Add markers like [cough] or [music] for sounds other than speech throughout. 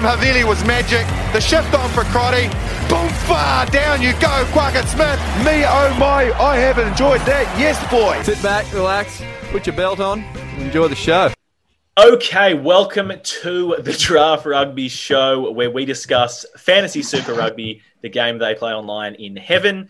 pass from Havili was magic. The shift on for Crotty. Boom, far down you go, Quackett Smith. Me, oh my, I have enjoyed that. Yes, boy. Sit back, relax, put your belt on, enjoy the show. Okay, welcome to the Draft Rugby Show, where we discuss fantasy super rugby, the game they play online in heaven.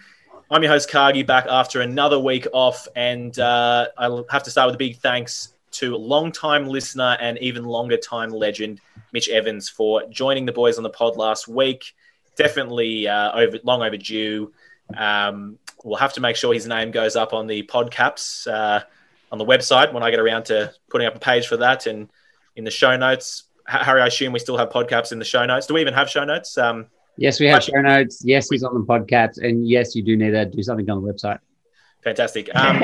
I'm your host, Cargie, back after another week off, and uh, I'll have to start with a big thanks to long-time listener and even longer time legend, Mitch Evans, for joining the boys on the pod last week. Definitely uh, over, long overdue. Um, we'll have to make sure his name goes up on the podcaps uh, on the website when I get around to putting up a page for that and in the show notes. Harry, I assume we still have podcaps in the show notes. Do we even have show notes? Um, yes, we have show notes. Yes, he's on the podcasts, and yes, you do need to do something on the website. Fantastic. [laughs] Um,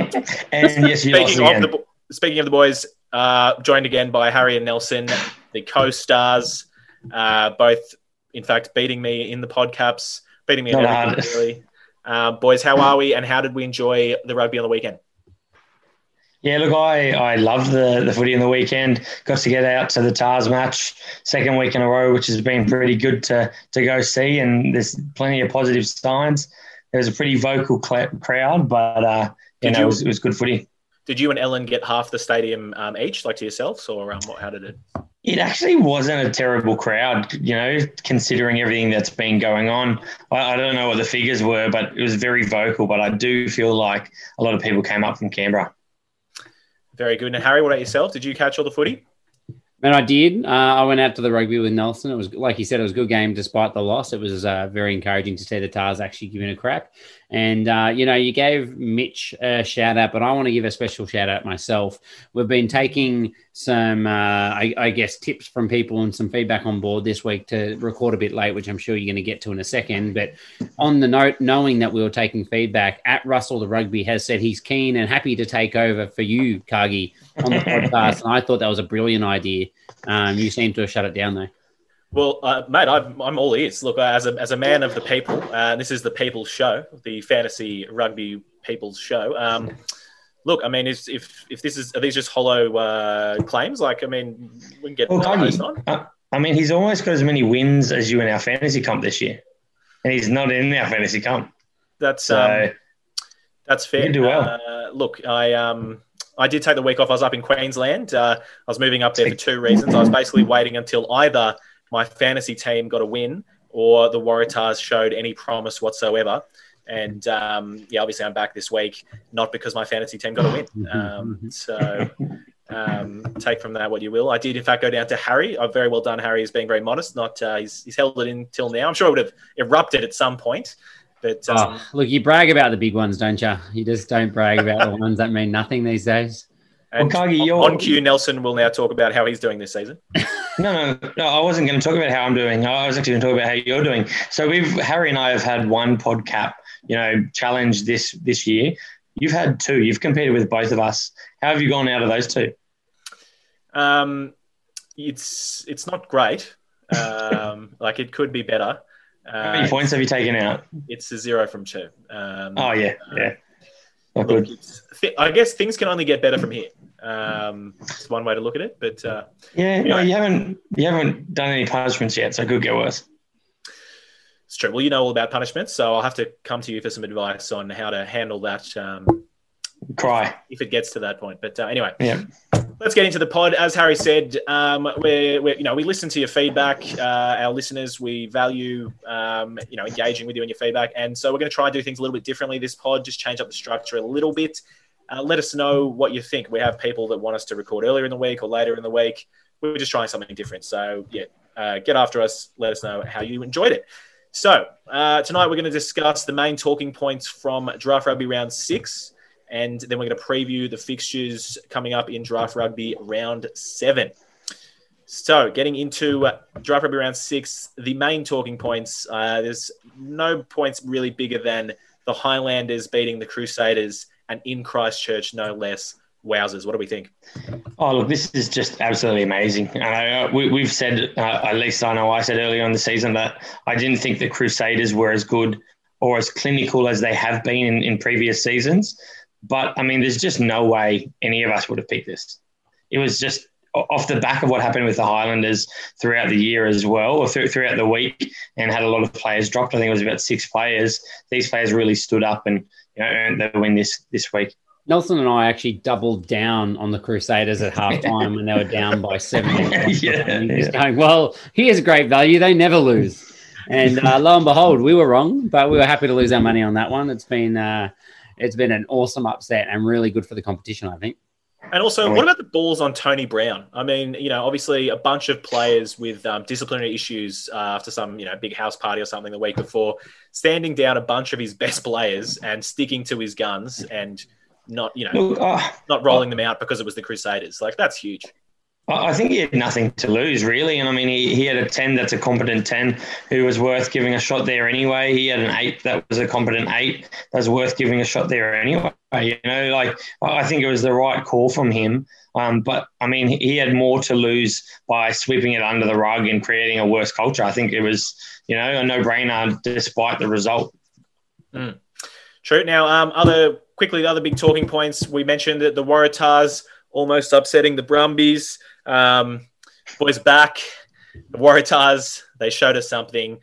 and yes, you speaking of the speaking of the boys, uh, joined again by Harry and Nelson, the co-stars, uh, both in fact beating me in the podcaps, beating me in everything really. Uh, boys, how are we, and how did we enjoy the rugby on the weekend? Yeah, look, I, I loved the, the footy on the weekend. Got to get out to the Tahs match, second week in a row, which has been pretty good to, to go see. And there's plenty of positive signs. There was a pretty vocal cl- crowd, but uh, you know, you, it, was, it was good footy. Did you and Ellen get half the stadium um, each, like to yourselves, or um, how did it? It actually wasn't a terrible crowd, you know, considering everything that's been going on. I, I, don't know what the figures were, but it was very vocal. But I do feel like a lot of people came up from Canberra. Very good. And Harry, what about yourself? Did you catch all the footy? And I did. Uh, I went out to the rugby with Nelson. It was, like you said, it was a good game despite the loss. It was uh, very encouraging to see the Tahs actually giving a crack. And, uh, you know, you gave Mitch a shout out, but I want to give a special shout out myself. We've been taking some, uh, I, I, guess, tips from people and some feedback on board this week to record a bit late, which I'm sure you're going to get to in a second. But on the note, knowing that we were taking feedback, at Russell the Rugby has said he's keen and happy to take over for you, Cargie, on the [laughs] podcast. and I thought that was a brilliant idea. Um, you seem to have shut it down, though. Well, uh, mate, I'm, I'm all ears. Look, as a, as a man of the people, uh, this is the People's Show, the fantasy rugby People's Show. Um, look, I mean, if, if if this is are these just hollow uh, claims? Like, I mean, we can get well, on. Uh, I mean, he's almost got as many wins as you in our fantasy comp this year, and he's not in our fantasy comp. That's so, um, that's fair. You do well. Uh, look, I um. I did take the week off. I was up in Queensland. Uh, I was moving up there for two reasons. I was basically waiting until either my fantasy team got a win or the Waratahs showed any promise whatsoever. And um, yeah, obviously I'm back this week, not because my fantasy team got a win. Um, so um, take from that what you will. I did in fact go down to Harry. I've very well done. Harry is being very modest. Not uh, he's, he's held it in till now. I'm sure it would have erupted at some point. But oh, um, oh, look, you brag about the big ones, don't you? You just don't brag about the [laughs] ones that mean nothing these days. And on cue, Nelson will now talk about how he's doing this season. [laughs] no, no, no. I wasn't going to talk about how I'm doing. I was actually going to talk about how you're doing. So we've Harry and I have had one pod cap, you know, challenge this this year. You've had two. You've competed with both of us. How have you gone out of those two? Um, it's it's not great. Um, [laughs] like it could be better. How many uh, points have you taken out? It's a zero from two. Um, oh yeah, yeah. Look, I guess things can only get better from here. Um, it's one way to look at it, but uh, yeah, anyway. no, you haven't you haven't done any punishments yet, so it could get worse. It's true. Well, you know all about punishments, so I'll have to come to you for some advice on how to handle that. Um, Cry if it gets to that point. But uh, anyway, yeah. Let's get into the pod. As Harry said, um, we're, we're, you know we listen to your feedback. Uh, our listeners, we value um, you know engaging with you and your feedback, and so we're going to try and do things a little bit differently. This pod just change up the structure a little bit. Uh, let us know what you think. We have people that want us to record earlier in the week or later in the week. We're just trying something different. So yeah, uh, get after us. Let us know how you enjoyed it. So uh, tonight we're going to discuss the main talking points from Draft Rugby Round Six. And then we're going to preview the fixtures coming up in Draft Rugby round seven. So, getting into uh, Draft Rugby round six, the main talking points uh, there's no points really bigger than the Highlanders beating the Crusaders and in Christchurch, no less. Wowzers, what do we think? Oh, look, this is just absolutely amazing. Uh, we, have said, uh, at least I know I said earlier in the season, that I didn't think the Crusaders were as good or as clinical as they have been in, in previous seasons. But I mean, there's just no way any of us would have picked this. It was just off the back of what happened with the Highlanders throughout the year as well, or th- throughout the week, and had a lot of players dropped. I think it was about six players. These players really stood up and you know, earned the win this this week. Nelson and I actually doubled down on the Crusaders at halftime when they were down by seven. [laughs] yeah, yeah. going, well, here's great value. They never lose. And uh, lo and behold, we were wrong, but we were happy to lose our money on that one. It's been uh, it's been an awesome upset and really good for the competition, I think. And also, what about the balls on Tony Brown? I mean, you know, obviously a bunch of players with um, disciplinary issues uh, after some, you know, big house party or something the week before, standing down a bunch of his best players and sticking to his guns and not, you know, Look, uh, not rolling uh, them out because it was the Crusaders. Like that's huge. I think he had nothing to lose, really. And I mean, he, he had a 10 that's a competent 10 who was worth giving a shot there anyway. He had an 8 that was a competent 8 that was worth giving a shot there anyway. You know, like, I think it was the right call from him. Um, but I mean, he had more to lose by sweeping it under the rug and creating a worse culture. I think it was, you know, a no brainer despite the result. Mm. True. Now, um, other quickly, the other big talking points we mentioned that the Waratahs almost upsetting the Brumbies. Um, boys back, the Waratahs, they showed us something.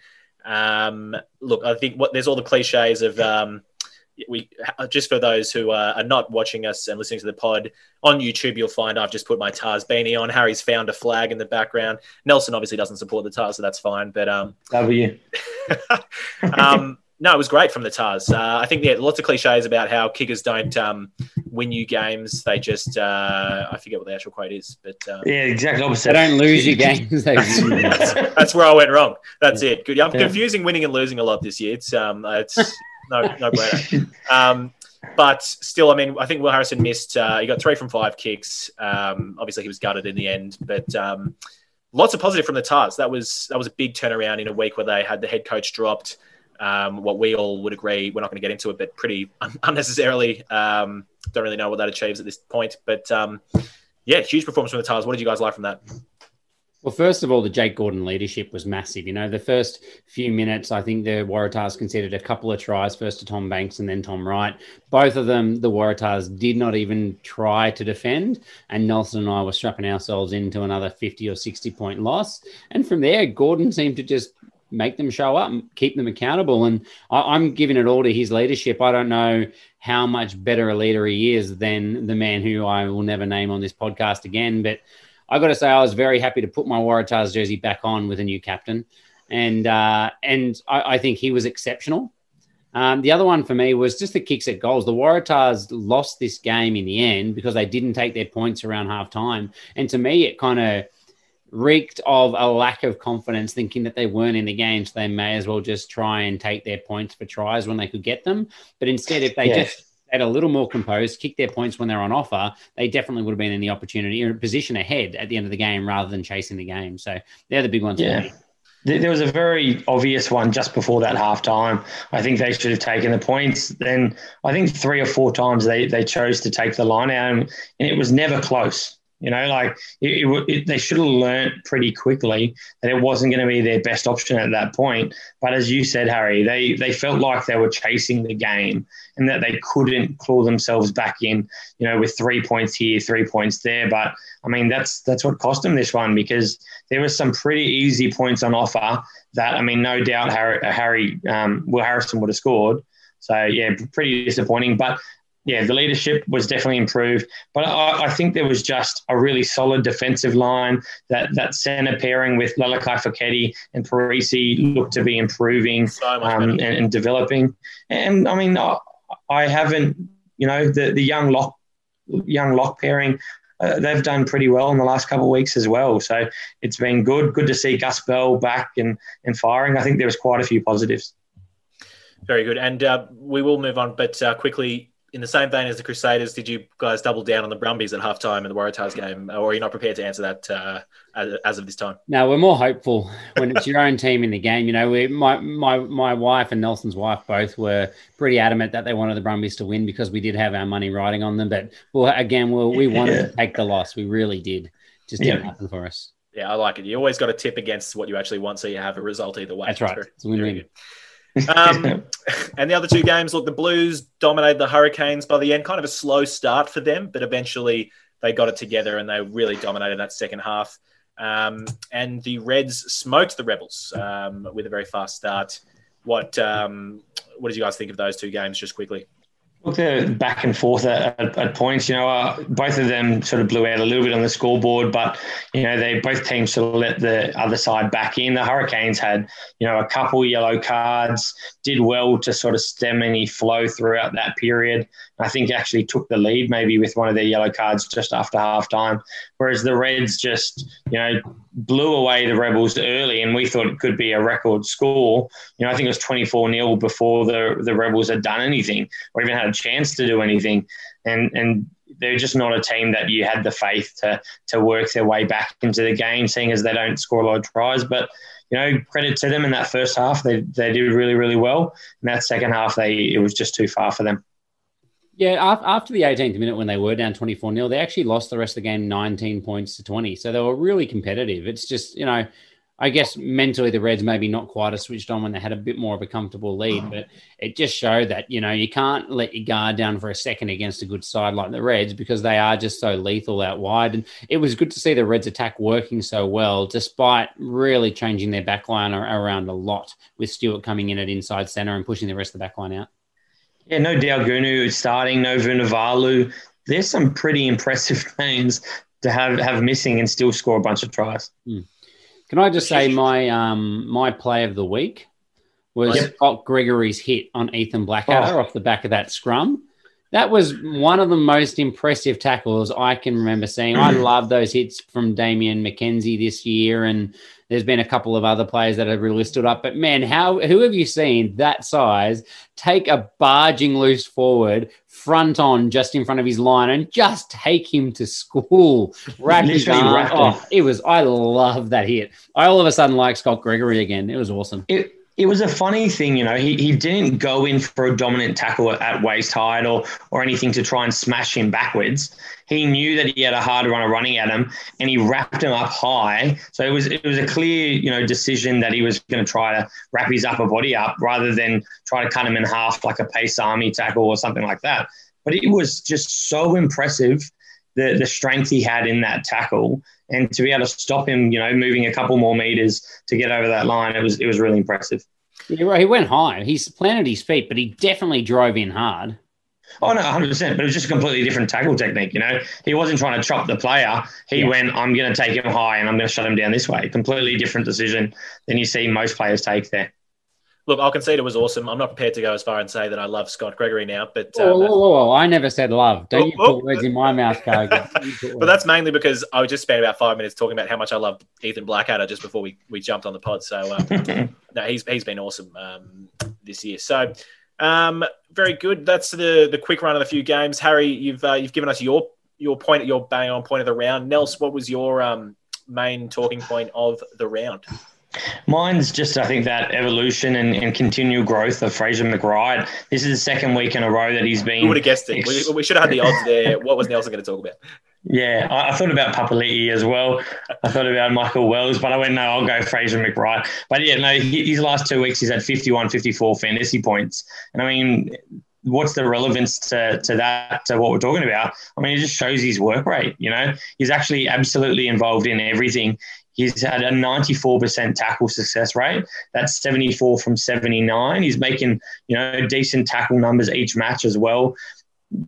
Um, look, I think what there's all the cliches of um, we just for those who are, are, not watching us and listening to the pod on YouTube, you'll find I've just put my Tahs beanie on. Harry's found a flag in the background. Nelson obviously doesn't support the Tahs, so that's fine. But um, W. [laughs] um, no, it was great from the Tahs. Uh, I think yeah, lots of cliches about how kickers don't um, win you games. They just uh, I forget what the actual quote is, but um, yeah, exactly opposite. They don't lose you [laughs] games. [laughs] that's, that's, where I went wrong. That's yeah. it. Good. I'm yeah. confusing winning and losing a lot this year. It's um, it's no no brainer. Um, but still, I mean, I think Will Harrison missed. Uh, he got three from five kicks. Um, obviously, he was gutted in the end, but um, lots of positive from the Tahs. That was that was a big turnaround in a week where they had the head coach dropped um, what we all would agree, we're not going to get into it, but pretty unnecessarily. Um, don't really know what that achieves at this point. But um, yeah, huge performance from the Tahs. What did you guys like from that? Well, first of all, the Jake Gordon leadership was massive. You know, the first few minutes, I think the Waratahs conceded a couple of tries, first to Tom Banks and then Tom Wright. Both of them, the Waratahs did not even try to defend. And Nelson and I were strapping ourselves into another 50 or 60 point loss. And from there, Gordon seemed to just make them show up and keep them accountable. And I, am giving it all to his leadership. I don't know how much better a leader he is than the man who I will never name on this podcast again. But I got to say, I was very happy to put my Waratahs jersey back on with a new captain, and uh, and I, I, think he was exceptional. Um, the other one for me was just the kicks at goals. The Waratahs lost this game in the end because they didn't take their points around half time, and to me, it kind of reeked of a lack of confidence, thinking that they weren't in the game, so they may as well just try and take their points for tries when they could get them. But instead, if they yes. just had a little more composed, kick their points when they're on offer, they definitely would have been in the opportunity or position ahead at the end of the game rather than chasing the game. So they're the big ones yeah. There was a very obvious one just before that half time. I think they should have taken the points. Then I think three or four times they, they chose to take the line out, and it was never close. You know, like it, it, it, they should have learnt pretty quickly that it wasn't going to be their best option at that point. But as you said, Harry, they they felt like they were chasing the game and that they couldn't claw themselves back in. You know, with three points here, three points there. But I mean, that's that's what cost them this one because there were some pretty easy points on offer. That I mean, no doubt Harry, Harry um, Will Harrison would have scored. So yeah, pretty disappointing. But yeah, the leadership was definitely improved, but I, I, think there was just a really solid defensive line. That that centre pairing with Lalakai Foketi and Perese looked to be improving so um, and, and, developing. And I mean, I, I, haven't, you know, the the young lock young lock pairing. Uh, they've done pretty well in the last couple of weeks as well. So it's been good. Good to see Gus Bell back and, and firing. I think there was quite a few positives. Very good. And uh, we will move on, but uh, quickly, in the same vein as the Crusaders, did you guys double down on the Brumbies at halftime in the Waratahs game, or are you not prepared to answer that uh, as, as, of this time? No, we're more hopeful when it's your own team in the game. You know, we, my my my wife and Nelson's wife both were pretty adamant that they wanted the Brumbies to win because we did have our money riding on them. But well, again, well, we wanted yeah. to take the loss. We really did. Just didn't yeah. happen for us. Yeah, I like it. You always got to tip against what you actually want, so you have a result either way. That's right. It's win-win. Um, [laughs] and the other two games, look, the Blues dominated the Hurricanes by the end. Kind of a slow start for them, but eventually they got it together and they really dominated that second half. Um, and the Reds smoked the Rebels um, with a very fast start. What um, what did you guys think of those two games, just quickly? Look, they're back and forth at, at, at points. You know, uh, both of them sort of blew out a little bit on the scoreboard, but you know, they both teams sort of let the other side back in. The Hurricanes had, you know, a couple yellow cards, did well to sort of stem any flow throughout that period. I think actually took the lead maybe with one of their yellow cards just after half time. Whereas the Reds just, you know, blew away the Rebels early, and we thought it could be a record score. You know, I think it was 24 0 before the, the Rebels had done anything or even had a chance to do anything. And, and they're just not a team that you had the faith to, to work their way back into the game, seeing as they don't score a lot of tries. But, you know, credit to them in that first half. They, they did really, really well. In that second half, they it was just too far for them. Yeah, after the 18th minute when they were down 24 0, they actually lost the rest of the game 19 points to 20. So they were really competitive. It's just, you know, I guess mentally the Reds maybe not quite as switched on when they had a bit more of a comfortable lead, mm. but it just showed that, you know, you can't let your guard down for a second against a good side like the Reds because they are just so lethal out wide. And it was good to see the Reds attack working so well, despite really changing their backline around a lot with Stewart coming in at inside center and pushing the rest of the backline out. Yeah, no Daugunu starting, no Vunivalu. There's some pretty impressive [laughs] names to have have missing and still score a bunch of tries. Mm. Can I just say my um my play of the week was yep. Scott Gregory's hit on Ethan Blackadder oh. off the back of that scrum. That was one of the most impressive tackles I can remember seeing. I love those hits from Damian McKenzie this year, and there's been a couple of other players that have really stood up. But man, how who have you seen that size take a barging loose forward, front on, just in front of his line, and just take him to school? Wrap his arm. Oh, it was. I love that hit. I all of a sudden like Scott Gregory again. It was awesome. It- it was a funny thing, you know. He, he didn't go in for a dominant tackle at waist height or or anything to try and smash him backwards. He knew that he had a hard runner running at him, and he wrapped him up high. So it was it was a clear, you know, decision that he was going to try to wrap his upper body up rather than try to cut him in half like a pace army tackle or something like that. But it was just so impressive the the strength he had in that tackle and to be able to stop him, you know, moving a couple more meters to get over that line, it was it was really impressive. Yeah, he went high. He's planted his feet, but he definitely drove in hard. Oh no, hundred percent. But it was just a completely different tackle technique. You know, he wasn't trying to chop the player. He yeah. went, "I'm going to take him high and I'm going to shut him down this way." Completely different decision than you see most players take there. Look, I'll concede it was awesome. I'm not prepared to go as far and say that I love Scott Gregory now, but um, whoa, whoa, whoa, I never said love. Don't you put oh. words in my mouth, Cargo. [laughs] but that's mainly because I just spent about five minutes talking about how much I love Ethan Blackadder just before we, we jumped on the pod. So um, [laughs] no, he's he's been awesome um, this year. So um, very good. That's the the quick run of the few games. Harry, you've uh, you've given us your your point, your bang on point of the round. Nels, what was your um, main talking point of the round? Mine's just, I think, that evolution and, and continual growth of Fraser McReight. This is the second week in a row that he's been. Who would have guessed it? We, we, should have had the odds [laughs] there. What was Nelson going to talk about? Yeah, I, I thought about Papali'i as well. I thought about Michael Wells, but I went, no, I'll go Fraser McReight. But yeah, no, his last two weeks, he's had 51, 54 fantasy points. And I mean, what's the relevance to, to that to what we're talking about i mean it just shows his work rate you know he's actually absolutely involved in everything He's had a 94% tackle success rate. That's 74 from 79. He's making, you know, decent tackle numbers each match as well.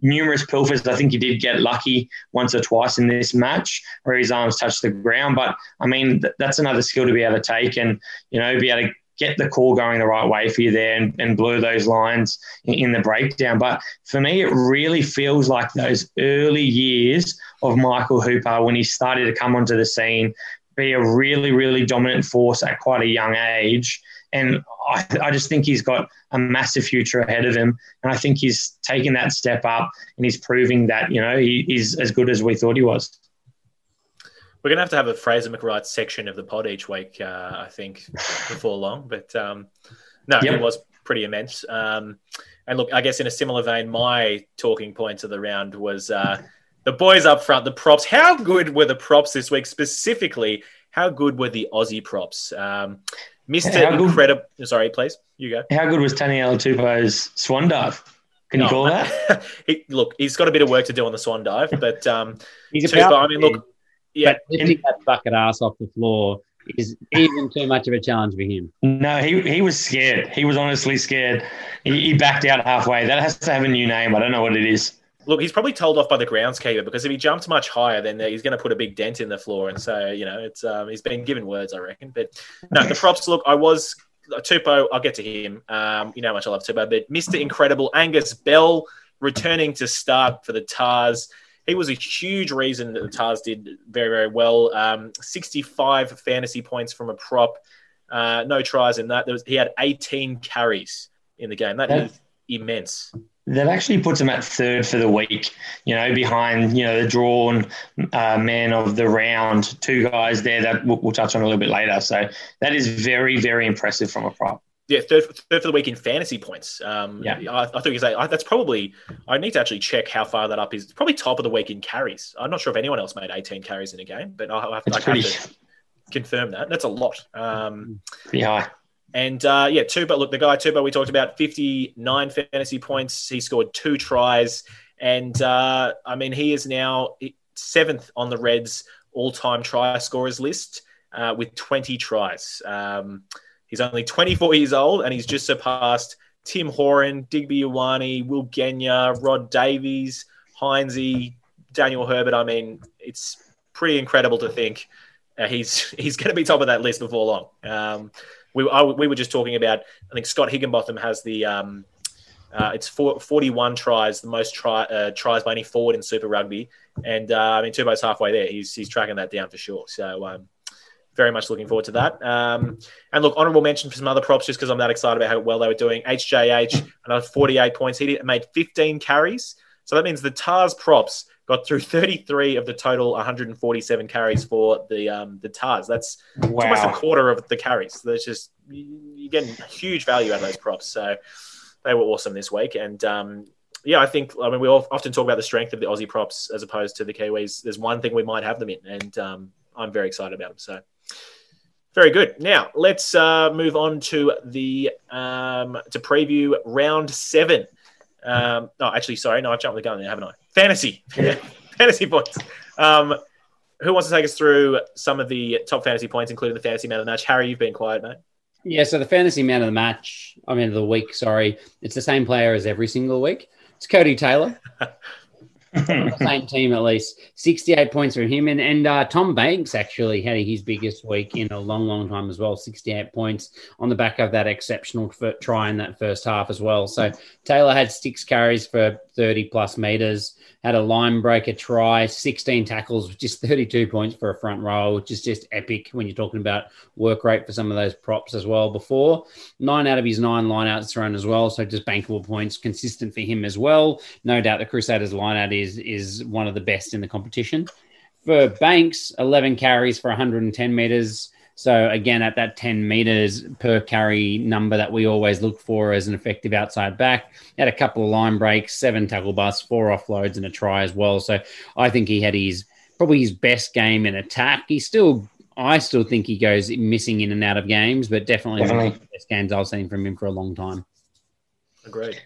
Numerous pilfers. I think he did get lucky once or twice in this match where his arms touched the ground. But I mean, th- that's another skill to be able to take and, you know, be able to get the call going the right way for you there and, and blur those lines in, in the breakdown. But for me, it really feels like those early years of Michael Hooper when he started to come onto the scene, be a really, really dominant force at quite a young age. And I, I, just think he's got a massive future ahead of him. And I think he's taken that step up and he's proving that, you know, he, is as good as we thought he was. We're going to have to have a Fraser McReight section of the pod each week, uh, I think, before long. But um, no, yep. it was pretty immense. Um, and look, I guess in a similar vein, my talking points of the round was uh, the boys up front, the props. How good were the props this week? Specifically, how good were the Aussie props? Um, Mr. Incredible. Sorry, please. You go. How good was Taniela Tupou's swan dive? Can you call that? [laughs] he, look, he's got a bit of work to do on the swan dive, [laughs] but um, He's a Two, I mean, look, yeah, but lifting that bucket ass off the floor is even too much of a challenge for him. No, he, he was scared. He was honestly scared. He, he backed out halfway. That has to have a new name. I don't know what it is. Look, he's probably told off by the groundskeeper because if he jumps much higher, then he's going to put a big dent in the floor, and so you know, it's um, he's been given words, I reckon. But no, the props. Look, I was Tupo. I'll get to him. Um, you know how much I love Tupo, but Mister Incredible Angus Bell returning to start for the Tahs. He was a huge reason that the Tahs did very, very well. Um, 65 fantasy points from a prop. Uh, no tries in that. There was, he had 18 carries in the game. That Yeah. is immense. That actually puts him at third for the week, you know, behind, you know, the drawn uh, man of the round, two guys there that we'll, we'll touch on a little bit later. So that is very, very impressive from a prop. Yeah, third, third for the week in fantasy points. Um, Yeah. I, I thought you say I, that's probably. I need to actually check how far that up is. It's probably top of the week in carries. I'm not sure if anyone else made 18 carries in a game, but I'll have, It's I'd pretty, to confirm that. That's a lot. Um, pretty high. And uh, yeah, Tuba. Look, the guy Tuba we talked about, 59 fantasy points. He scored two tries, and uh, I mean he is now seventh on the Reds' all-time try scorers list uh, with 20 tries. Um, he's only 24 years old, and he's just surpassed Tim Horan, Digby Ioane, Will Genia, Rod Davies, Heinze, Daniel Herbert. I mean, it's pretty incredible to think uh, he's [laughs] he's going to be top of that list before long. Um, we, I, we were just talking about. I think Scott Higginbotham has the. Um, uh, it's four, 41 tries, the most try, uh, tries by any forward in Super Rugby, and uh, I mean Turbo's halfway there. He's he's tracking that down for sure. So um, very much looking forward to that. Um, and look, honourable mention for some other props, just because I'm that excited about how well they were doing. HJH, another 48 points. He did, made 15 carries, so that means the Tahs props got through 33 of the total 147 carries for the um, the Tahs. That's it's almost a quarter of the carries. There's just you- you're getting huge value out of those props. So they were awesome this week, and um, yeah, I think I mean we all often talk about the strength of the Aussie props as opposed to the Kiwis. There's one thing we might have them in, and um, I'm very excited about them. So very good. Now let's uh, move on to the um, to preview round seven. Um, no, actually, sorry, no, I jumped the gun there, haven't I? Fantasy, [laughs] fantasy points. Um, who wants to take us through some of the top fantasy points, including the fantasy man of the match? Harry, you've been quiet, mate. Yeah, so the fantasy man of the match, I mean, of the week, sorry, it's the same player as every single week. It's Codie Taylor, [laughs] the same team at least. 68 points for him. And, and uh, Tom Banks actually had his biggest week in a long, long time as well. 68 points on the back of that exceptional try in that first half as well. So Taylor had six carries for 30 plus meters, had a line breaker try, 16 tackles, just 32 points for a front row, which is just epic when you're talking about work rate for some of those props as well before. Nine out of his nine lineouts thrown as well. So just bankable points, consistent for him as well. No doubt the Crusaders lineout is, is one of the best in the competition. For Banks, 11 carries for 110 meters. So again, at that 10 meters per carry number that we always look for as an effective outside back, had a couple of line breaks, seven tackle busts, four offloads, and a try as well. So I think he had his probably his best game in attack. He still, I still think he goes missing in and out of games, but definitely, one of Definitely. the best games I've seen from him for a long time. Agreed.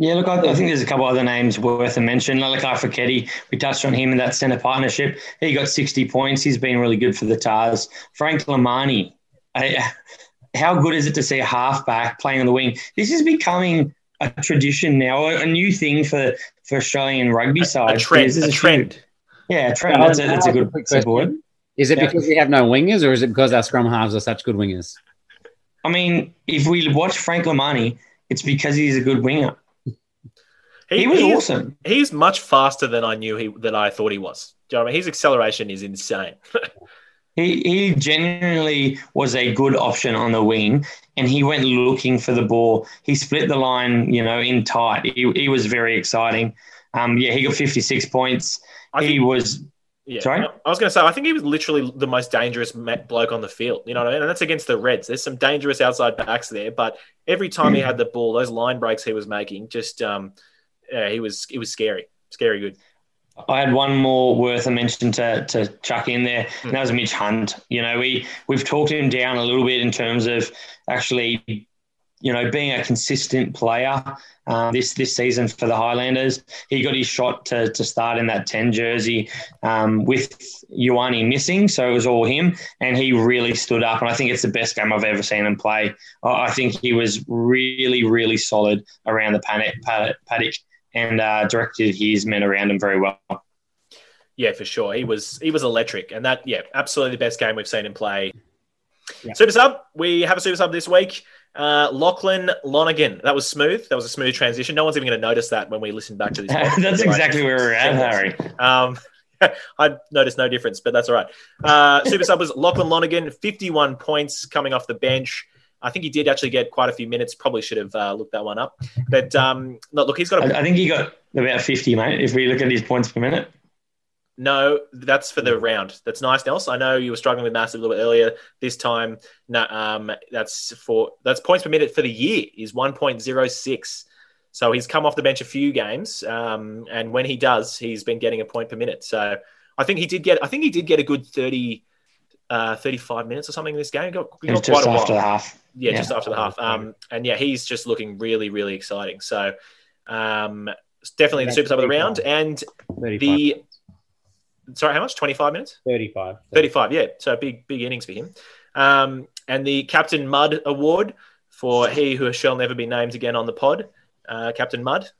Yeah, look, I, I think there's a couple other names worth a mention. Lalakai Foketi, we touched on him in that centre partnership. He got 60 points. He's been really good for the Tahs. Frank Lomani, I, how good is it to see a halfback playing on the wing? This is becoming a tradition now, a, a new thing for, for Australian rugby A sides. trend. This is A trend. huge- Yeah, a trend. That's a, that's a good, that's a good word. Is it Yeah. because we have no wingers, or is it because our scrum halves are such good wingers? I mean, if we watch Frank Lomani, it's because he's a good winger. He was he's- awesome. He's much faster than I knew he than I thought he was. Do you know what I mean? His acceleration is insane. [laughs] He, he genuinely was a good option on the wing, and he went looking for the ball. He split the line, you know, in tight. He, he was very exciting. Um, yeah, he got 56 points. I he think, was, yeah, sorry? I was going to say, I think he was literally the most dangerous bloke on the field. You know what I mean? And that's against the Reds. There's some dangerous outside backs there, but every time he had the ball, those line breaks he was making, just um, yeah, he was it was scary, scary good. I had one more worth a mention to, to chuck in there, and that was Mitch Hunt. You know, we, we've talked him down a little bit in terms of actually you know, being a consistent player um, this this season for the Highlanders. He got his shot to, to start in that 10 jersey um, with Ioane missing, so it was all him, and he really stood up. And I think it's the best game I've ever seen him play. I think he was really, really solid around the paddock and uh, directed his men around him very well. Yeah, for sure. He was he was electric, and that yeah, absolutely the best game we've seen him play. Yeah. Super sub. We have a super sub this week. Uh, Lachlan Lonergan. That was smooth. That was a smooth transition. No one's even going to notice that when we listen back to this. [laughs] that's exactly where we're at, Harry. Um, [laughs] I noticed no difference, but that's all right. Uh, super sub was Lachlan Lonergan, 51 points coming off the bench. I think he did actually get quite a few minutes. Probably should have uh, looked that one up. But um, look, he's got. A- I think he got about 50, mate. If we look at his points per minute. No, that's for the round. That's nice, Nels. I know you were struggling with massive a little bit earlier. This time, no, um, that's for that's points per minute for the year is one point zero six. So he's come off the bench a few games, um, and when he does, he's been getting a point per minute. So I think he did get. I think he did get a good 30, uh, 35 minutes or something in this game. He got, he got just after the half. Yeah, yeah, just after the half. Um, and yeah, he's just looking really, really exciting. So um, definitely the super sub of the round and 35. the sorry, how much? 25 minutes? 35. 35, yeah. So big, big innings for him. Um, and the Captain Mud Award for he who shall never be named again on the pod, uh, Captain Mud.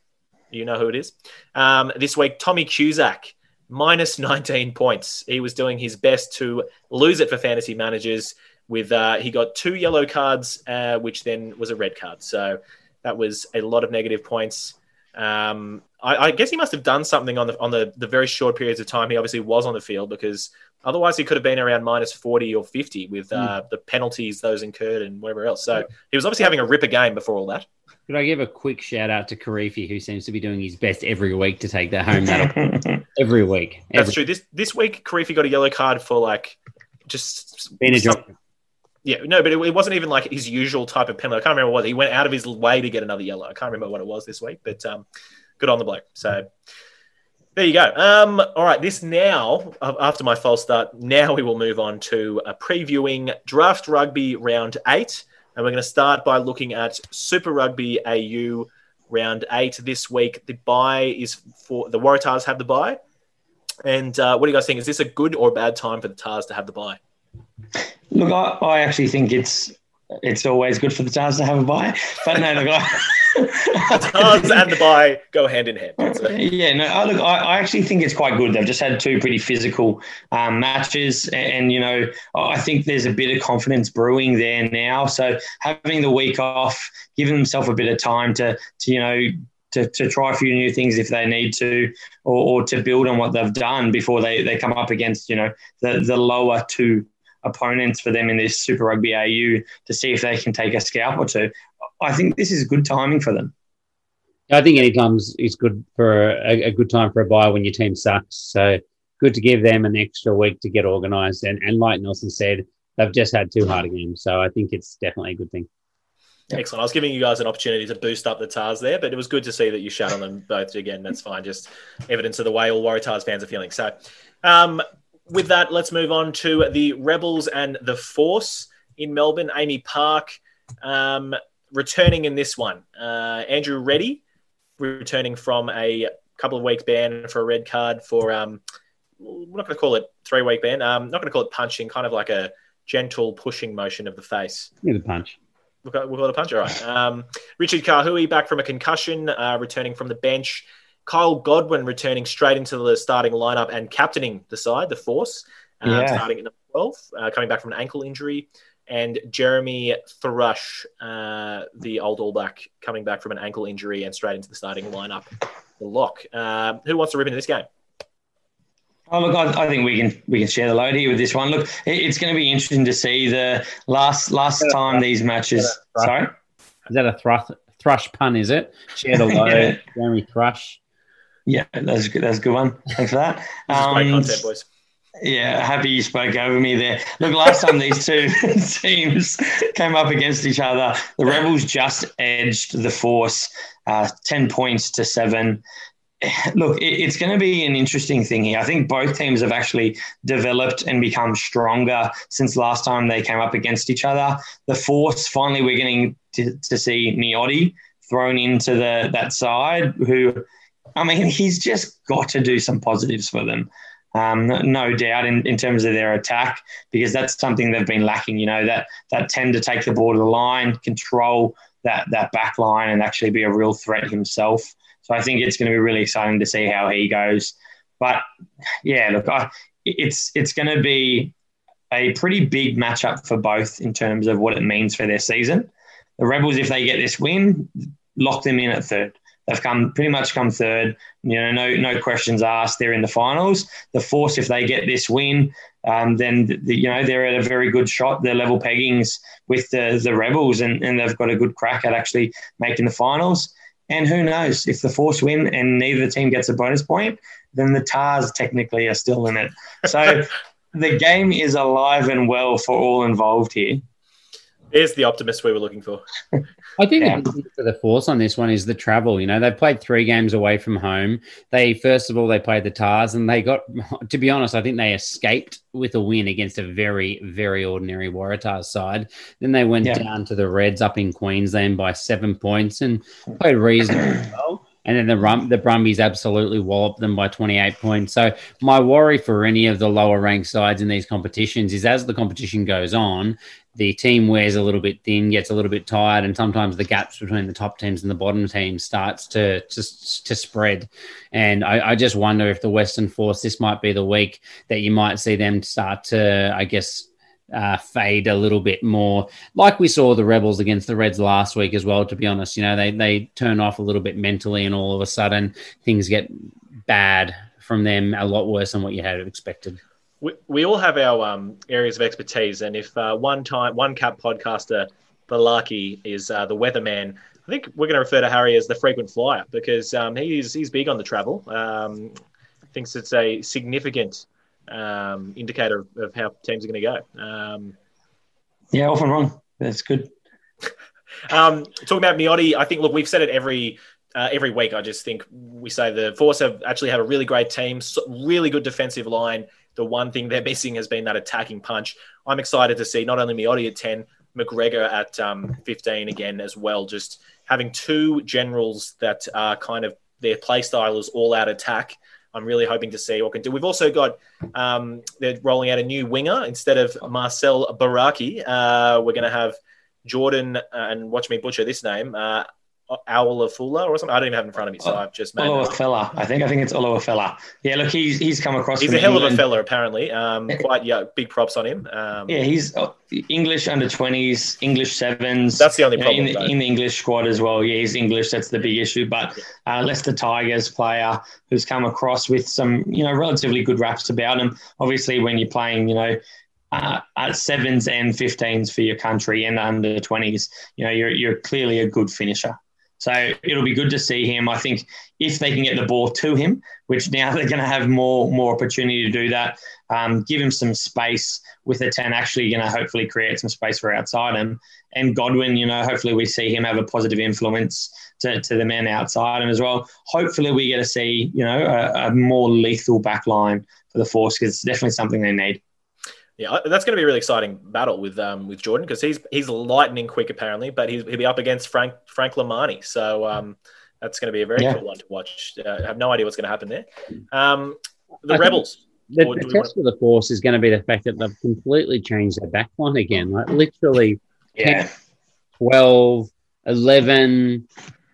You know who it is. Um, this week, Tommy Cusack, minus 19 points. He was doing his best to lose it for fantasy managers. With uh, he got two yellow cards, uh, which then was a red card. So that was a lot of negative points. Um, I, I, guess he must have done something on the on the, the very short periods of time he obviously was on the field because otherwise he could have been around minus 40 or 50 with uh, mm. the penalties those incurred and whatever else. So he was obviously having a ripper game before all that. Could I give a quick shout out to Karifi, who seems to be doing his best every week to take that home medal [laughs] every week? Every That's true. This this week, Karifi got a yellow card for like just being a job. Yeah, no, but it, it, wasn't even like his usual type of penalty. I can't remember what he went out of his way to get another yellow. I can't remember what it was this week, but um, good on the bloke. So there you go. Um, all right, this now, after my false start, now we will move on to a previewing Draft Rugby Round 8. And we're going to start by looking at Super Rugby AU Round 8 this week. The buy is for the Waratahs have the buy. And uh, what do you guys think? Is this a good or a bad time for the Tahs to have the buy? Look, I, I actually think it's it's always good for the Tahs to have a buy. But no, look, I, [laughs] the Tahs and the buy go hand in hand. Yeah, no, I, look, I, I, actually think it's quite good. They've just had two pretty physical um, matches, and, and, you know, I think there's a bit of confidence brewing there now. So having the week off, giving themselves a bit of time to, to you know, to, to try a few new things if they need to, or, or to build on what they've done before they, they come up against, you know, the, the lower two opponents for them in this Super Rugby AU to see if they can take a scalp or two. I think this is good timing for them. I think any time's is good for a, a, good time for a buy when your team sucks. So good to give them an extra week to get organised. And, and like Nelson said, they've just had two harder games. So I think it's definitely a good thing. Excellent. I was giving you guys an opportunity to boost up the Tahs there, but it was good to see that you shut on them both again. That's fine. Just evidence of the way all Waratahs fans are feeling. So, um, with that, let's move on to the Rebels and the Force in Melbourne. AAMI Park um, returning in this one. Uh, Andrew Reddy returning from a couple of weeks ban for a red card for um, we're not going to call it three week ban. Um, not going to call it punching, kind of like a gentle pushing motion of the face. Yeah, the punch. We'll call, we'll call it a punch. All right. Um, Richard Kahui back from a concussion, uh, returning from the bench. Kyle Godwin returning straight into the starting lineup and captaining the side, the force, uh, yeah. starting at number 12, uh, coming back from an ankle injury. And Jeremy Thrush, uh, the old All Black, coming back from an ankle injury and straight into the starting lineup, the lock. Um, who wants to rip into this game? Oh look, I, I, think we can we can share the load here with this one. Look, it, it's going to be interesting to see the last last time these matches. Sorry, is that a thrush thrush pun? Is it share the [laughs] load, yeah. Jeremy Thrush? Yeah, that's good. That's a good one. Thanks for that. Um, great content, boys. Yeah, happy you spoke over me there. Look, last time these two [laughs] teams came up against each other, the Rebels just edged the Force uh, 10 points to seven. Look, it's going to be an interesting thing here. I think both teams have actually developed and become stronger since last time they came up against each other. The Force, finally, we're getting to, to see Miotti thrown into the that side. Who, I mean, [laughs] he's just got to do some positives for them. Um, no doubt in, in terms of their attack because that's something they've been lacking. You know that that tend to take the ball to the line, control that that back line, and actually be a real threat himself. So I think it's going to be really exciting to see how he goes. But yeah, look, I, it's it's going to be a pretty big matchup for both in terms of what it means for their season. The Rebels, if they get this win, lock them in at third. They've come pretty much come third. You know, no no questions asked. They're in the finals. The Force, if they get this win, um, then the, you know they're at a very good shot. They're level peggings with the the Rebels, and, and they've got a good crack at actually making the finals. And who knows if the Force win and neither team gets a bonus point, then the Tahs technically are still in it. So [laughs] the game is alive and well for all involved here. There's the optimist we were looking for. I think yeah. for the force on this one is the travel. You know, they played three games away from home. They first of all they played the Tahs, and they got. [laughs] To be honest, I think they escaped with a win against a very very ordinary Waratahs side. Then they went yeah. down to the Reds up in Queensland by seven points and played reasonably [clears throat] well. And then the Rum- the Brumbies absolutely walloped them by 28 points. So my worry for any of the lower ranked sides in these competitions is as the competition goes on, the team wears a little bit thin, gets a little bit tired, and sometimes the gaps between the top teams and the bottom teams starts to to, to spread. And I, I just wonder if the Western Force, this might be the week that you might see them start to, I guess, uh, fade a little bit more, like we saw the Rebels against the Reds last week as well. To be honest, you know they they turn off a little bit mentally, and all of a sudden things get bad from them, a lot worse than what you had expected. We, we all have our um, areas of expertise, and if uh, one time one cap podcaster, Balaki, is uh, the weatherman, I think we're going to refer to Harry as the frequent flyer because um, he's he's big on the travel. Um, thinks it's a significant um, indicator of, of, how teams are going to go. Um, yeah, often wrong. That's good. [laughs] um, talking about Miotti, I think look, we've said it every uh, every week. I just think we say the Force have actually have a really great team, really good defensive line. The one thing they're missing has been that attacking punch. I'm excited to see not only Miotti at 10, McGregor at um, 15 again as well. Just having two generals that are kind of their play style is all out attack. I'm really hoping to see what can do. We've also got um, they're rolling out a new winger instead of Marcel Baraki. Uh, we're going to have Jordan uh, and watch me butcher this name. Uh, Awolafula or something. I don't even have it in front of me, so I've just made fella. I think I think it's fella. Yeah, look, he's he's come across. He's a hell England. of a fella, apparently. Um, quite yeah, big props on him. Um, yeah, he's uh, English under twenties, English sevens. That's the only problem in, in, the English squad as well. Yeah, he's English. That's the big issue. But uh, Leicester Tigers player who's come across with some you know relatively good raps about him. Obviously, when you're playing, you know. Uh, at sevens and 15s for your country and under 20s, you know, you're, you're clearly a good finisher. So it'll be good to see him. I think if they can get the ball to him, which now [laughs] they're going to have more more opportunity to do that, um, give him some space with a 10, actually going to hopefully create some space for outside him. And Godwin, you know, hopefully we see him have a positive influence to, to the men outside him as well. Hopefully we get to see, you know, a, a more lethal back line for the Force because it's definitely something they need. Yeah, that's going to be a really exciting battle with um, with Jordan because he's he's lightning quick apparently, but he'll be up against Frank Frank Lomani, so um, that's going to be a very yeah. cool one to watch. Uh, I have no idea what's going to happen there. Um, the I Rebels. The, the test want... for the Force is going to be the fact that they've completely changed their back line again. Like literally, yeah. 10, 12, 11,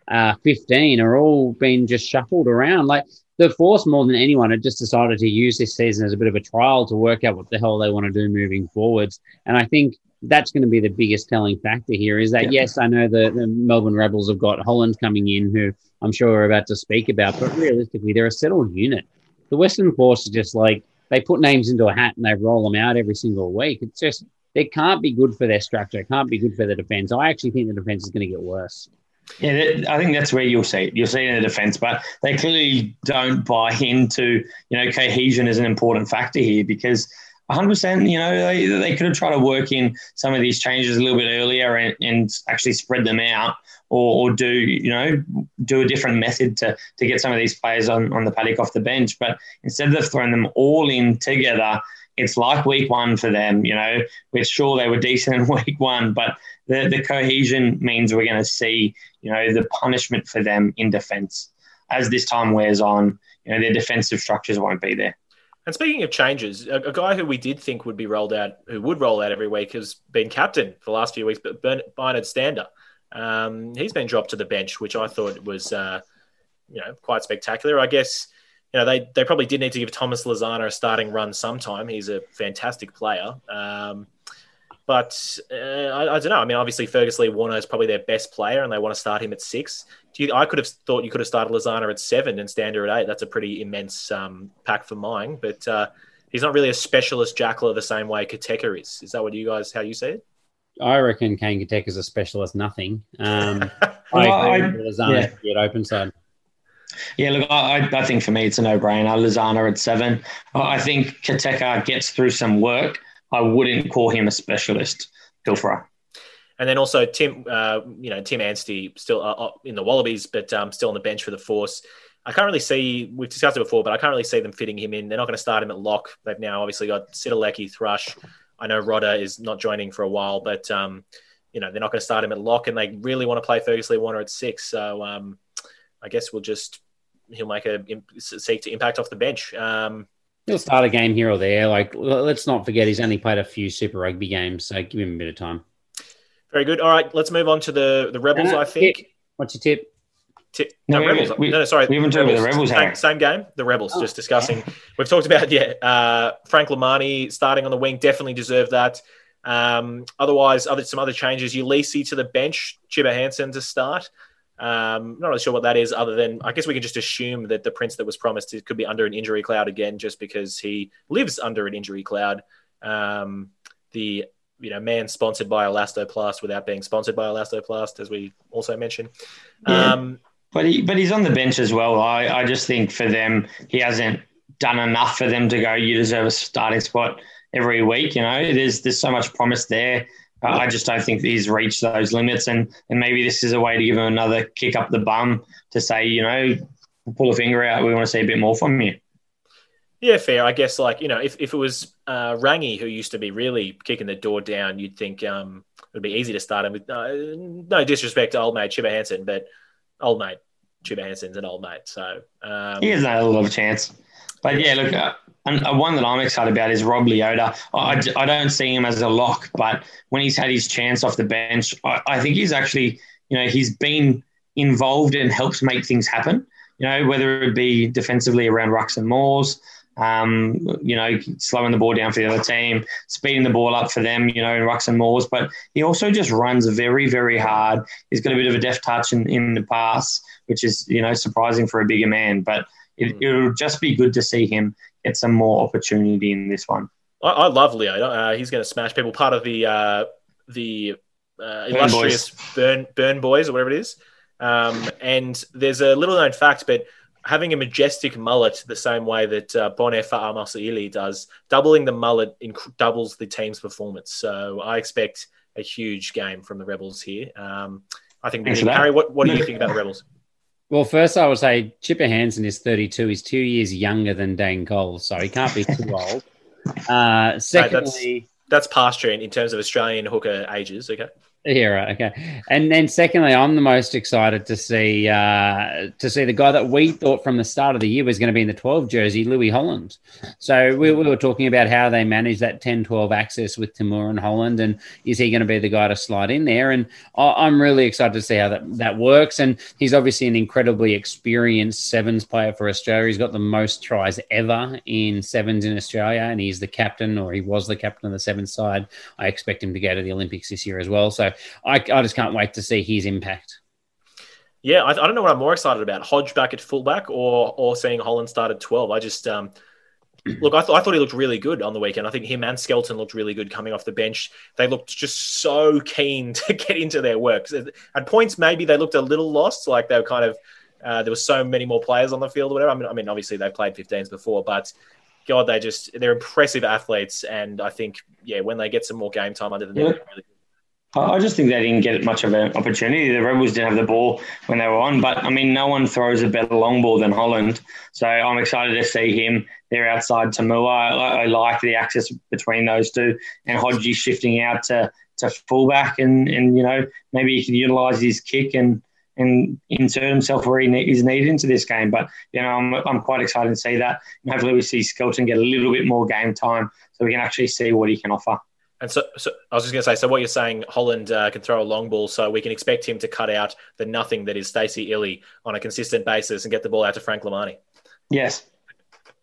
uh, 15 are all been just shuffled around. Like the Force, more than anyone, had just decided to use this season as a bit of a trial to work out what the hell they want to do moving forwards. And I think that's going to be the biggest telling factor here is that, yeah. yes, I know the, the, Melbourne Rebels have got Holland coming in, who I'm sure we're about to speak about, but realistically, they're a settled unit. The Western Force is just like they put names into a hat and they roll them out every single week. It's just, it can't be good for their structure. It can't be good for the defense. I actually think the defense is going to get worse. Yeah, I think that's where you'll see it. You'll see it in the defence, but they clearly don't buy into, you know, cohesion is an important factor here because 100%. You know, they, they could have tried to work in some of these changes a little bit earlier and, and actually spread them out or, or do, you know, do a different method to, to get some of these players on, on the paddock off the bench. But instead of throwing them all in together, it's like week one for them. You know, we're sure they were decent [laughs] in week one, but the, the cohesion means we're going to see, you know, the punishment for them in defence as this time wears on. You know, their defensive structures won't be there. And speaking of changes, a, a, guy who we did think would be rolled out, who would roll out every week, has been captain for the last few weeks, but Brynard Stander. Um, he's been dropped to the bench, which I thought was, uh, you know, quite spectacular. I guess, you know, they, they probably did need to give Thomas Lezana a starting run sometime. He's a fantastic player. Um, but uh, I, I, don't know. I mean, obviously Fergus Lee Warner is probably their best player, and they want to start him at six. Do you, I could have thought you could have started Lezana at seven and Stander at eight. That's a pretty immense um, pack for mine. But uh, he's not really a specialist jackler the same way Koteka is. Is that what you guys how you see it? I reckon Kane Koteka is a specialist nothing. Um, [laughs] I agree with Lezana yeah. at open side. Yeah, look, I, I think for me it's a no-brainer. Lezana at seven. I think Koteka gets through some work I wouldn't call him a specialist pilferer. And then also Tim, uh, you know, Tim Anstee still uh, uh, in the Wallabies, but um, still on the bench for the Force. I can't really see. We've discussed it before, but I can't really see them fitting him in. They're not going to start him at lock. They've now obviously got Sitaleki, Thrush. I know Rodda is not joining for a while, but um, you know they're not going to start him at lock, and they really want to play Fergus Lee Warner at six. So um, I guess we'll just he'll make a seek to impact off the bench. Um, He'll start a game here or there. Like, let's not forget he's only played a few Super Rugby games, so give him a bit of time. Very good. All right, let's move on to the the Rebels. I think. Tip. What's your tip? Tip. No, no, Rebels. We, no, no, sorry. We haven't talked about the Rebels. Same, same, game. The Rebels. Oh, just discussing. Yeah. We've talked about yeah. Uh, Frank Lomani starting on the wing definitely deserved that. Um, otherwise, other some other changes. Uelese to the bench. Chibba Hansen to start. Um, not really sure what that is, other than I guess we can just assume that the prince that was promised could be under an injury cloud again, just because he lives under an injury cloud. Um, the you know man sponsored by Elastoplast without being sponsored by Elastoplast, as we also mentioned. Yeah. Um, but he, but he's on the bench as well. I, I just think for them, he hasn't done enough for them to go. You deserve a starting spot every week. You know, there's there's so much promise there. I just don't think he's reached those limits, and and maybe this is a way to give him another kick up the bum to say, you know, pull a finger out. We want to see a bit more from you. Yeah, fair. I guess like you know, if, if it was uh, Rangi who used to be really kicking the door down, you'd think um, it would be easy to start him with. Uh, no disrespect to old mate Chibba Hansen, but old mate Chibba Hansen's an old mate, so um, he has a little of a chance. But yeah, look, uh, and one that I'm excited about is Rob Leota. I, I don't see him as a lock, but when he's had his chance off the bench, I, I think he's actually, you know, he's been involved and helps make things happen. You know, whether it be defensively around rucks and moors, um, you know, slowing the ball down for the other team, speeding the ball up for them, you know, in rucks and moors. But he also just runs very, very hard. He's got a bit of a deft touch in, in the pass, which is, you know, surprising for a bigger man. But it, will just be good to see him get some more opportunity in this one. I, I love Leo. Uh, he's going to smash people. Part of the uh, the uh, illustrious Burn, Burn Boys or whatever it is. Um, and there's a little known fact, but having a majestic mullet the same way that uh, Pone Fa'amausili does, doubling the mullet inc- doubles the team's performance. So I expect a huge game from the Rebels here. Um, I think, Harry, what, what do you think about the Rebels? Well, first I would say Chipper Hansen is 32. He's two years younger than Dane Cole, so he can't be too [laughs] old. Uh, secondly, that's, that's pasture in, in terms of Australian hooker ages. Okay. Yeah, right. Okay. And then secondly, I'm the most excited to see uh, to see the guy that we thought from the start of the year was going to be in the 12 jersey, Lewis Holland. So we, we were talking about how they manage that 10-12 access with To'omua and Holland, and is he going to be the guy to slide in there? And I'm really excited to see how that, that works. And he's obviously an incredibly experienced sevens player for Australia. He's got the most tries ever in sevens in Australia, and he's the captain, or he was the captain of the sevens side. I expect him to go to the Olympics this year as well. So I, I just can't wait to see his impact. Yeah, I, I, don't know what I'm more excited about: Hodge back at fullback, or or seeing Holland start at 12. I just um, [clears throat] look, I, th- I thought he looked really good on the weekend. I think him and Skelton looked really good coming off the bench. They looked just so keen [laughs] to get into their work. At points, maybe they looked a little lost, like they were kind of uh, there were so many more players on the field or whatever. I mean, I mean, obviously they played 15s before, but God, they just they're impressive athletes, and I think yeah, when they get some more game time under the Yeah. net, really I just think they didn't get much of an opportunity. The Rebels didn't have the ball when they were on, but I mean, no one throws a better long ball than Holland. So I'm excited to see him. They're outside To'omua. I, I like the access between those two, and Hodgie shifting out to, to fullback, and and you know maybe he can utilise his kick and and insert himself where he is needed into this game. But you know, I'm I'm quite excited to see that. And hopefully, we see Skelton get a little bit more game time, so we can actually see what he can offer. And so, so I was just going to say, so what you're saying, Holland uh, can throw a long ball, so we can expect him to cut out the nothing that is Stacey Ili on a consistent basis and get the ball out to Frank Lomani. Yes.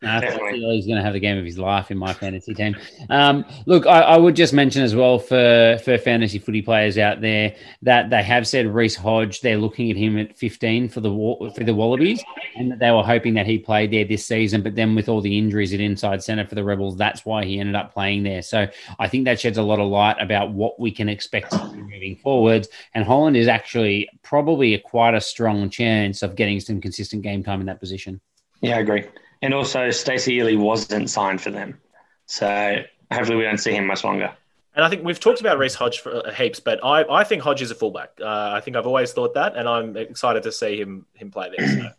No, I think Definitely. he's going to have the game of his life in my fantasy team. Um, look, I, I would just mention as well for for fantasy footy players out there that they have said Reece Hodge. They're looking at him at 15 for the for the Wallabies, and that they were hoping that he played there this season. But then with all the injuries at inside centre for the Rebels, that's why he ended up playing there. So I think that sheds a lot of light about what we can expect moving forwards. And Holland is actually probably a quite a strong chance of getting some consistent game time in that position. Yeah, I agree. And also, Stacey Ili wasn't signed for them, so hopefully we don't see him much longer. And I think we've talked about Reece Hodge for uh, heaps, but I, I think Hodge is a fullback. Uh, I think I've always thought that, and I'm excited to see him him play there. So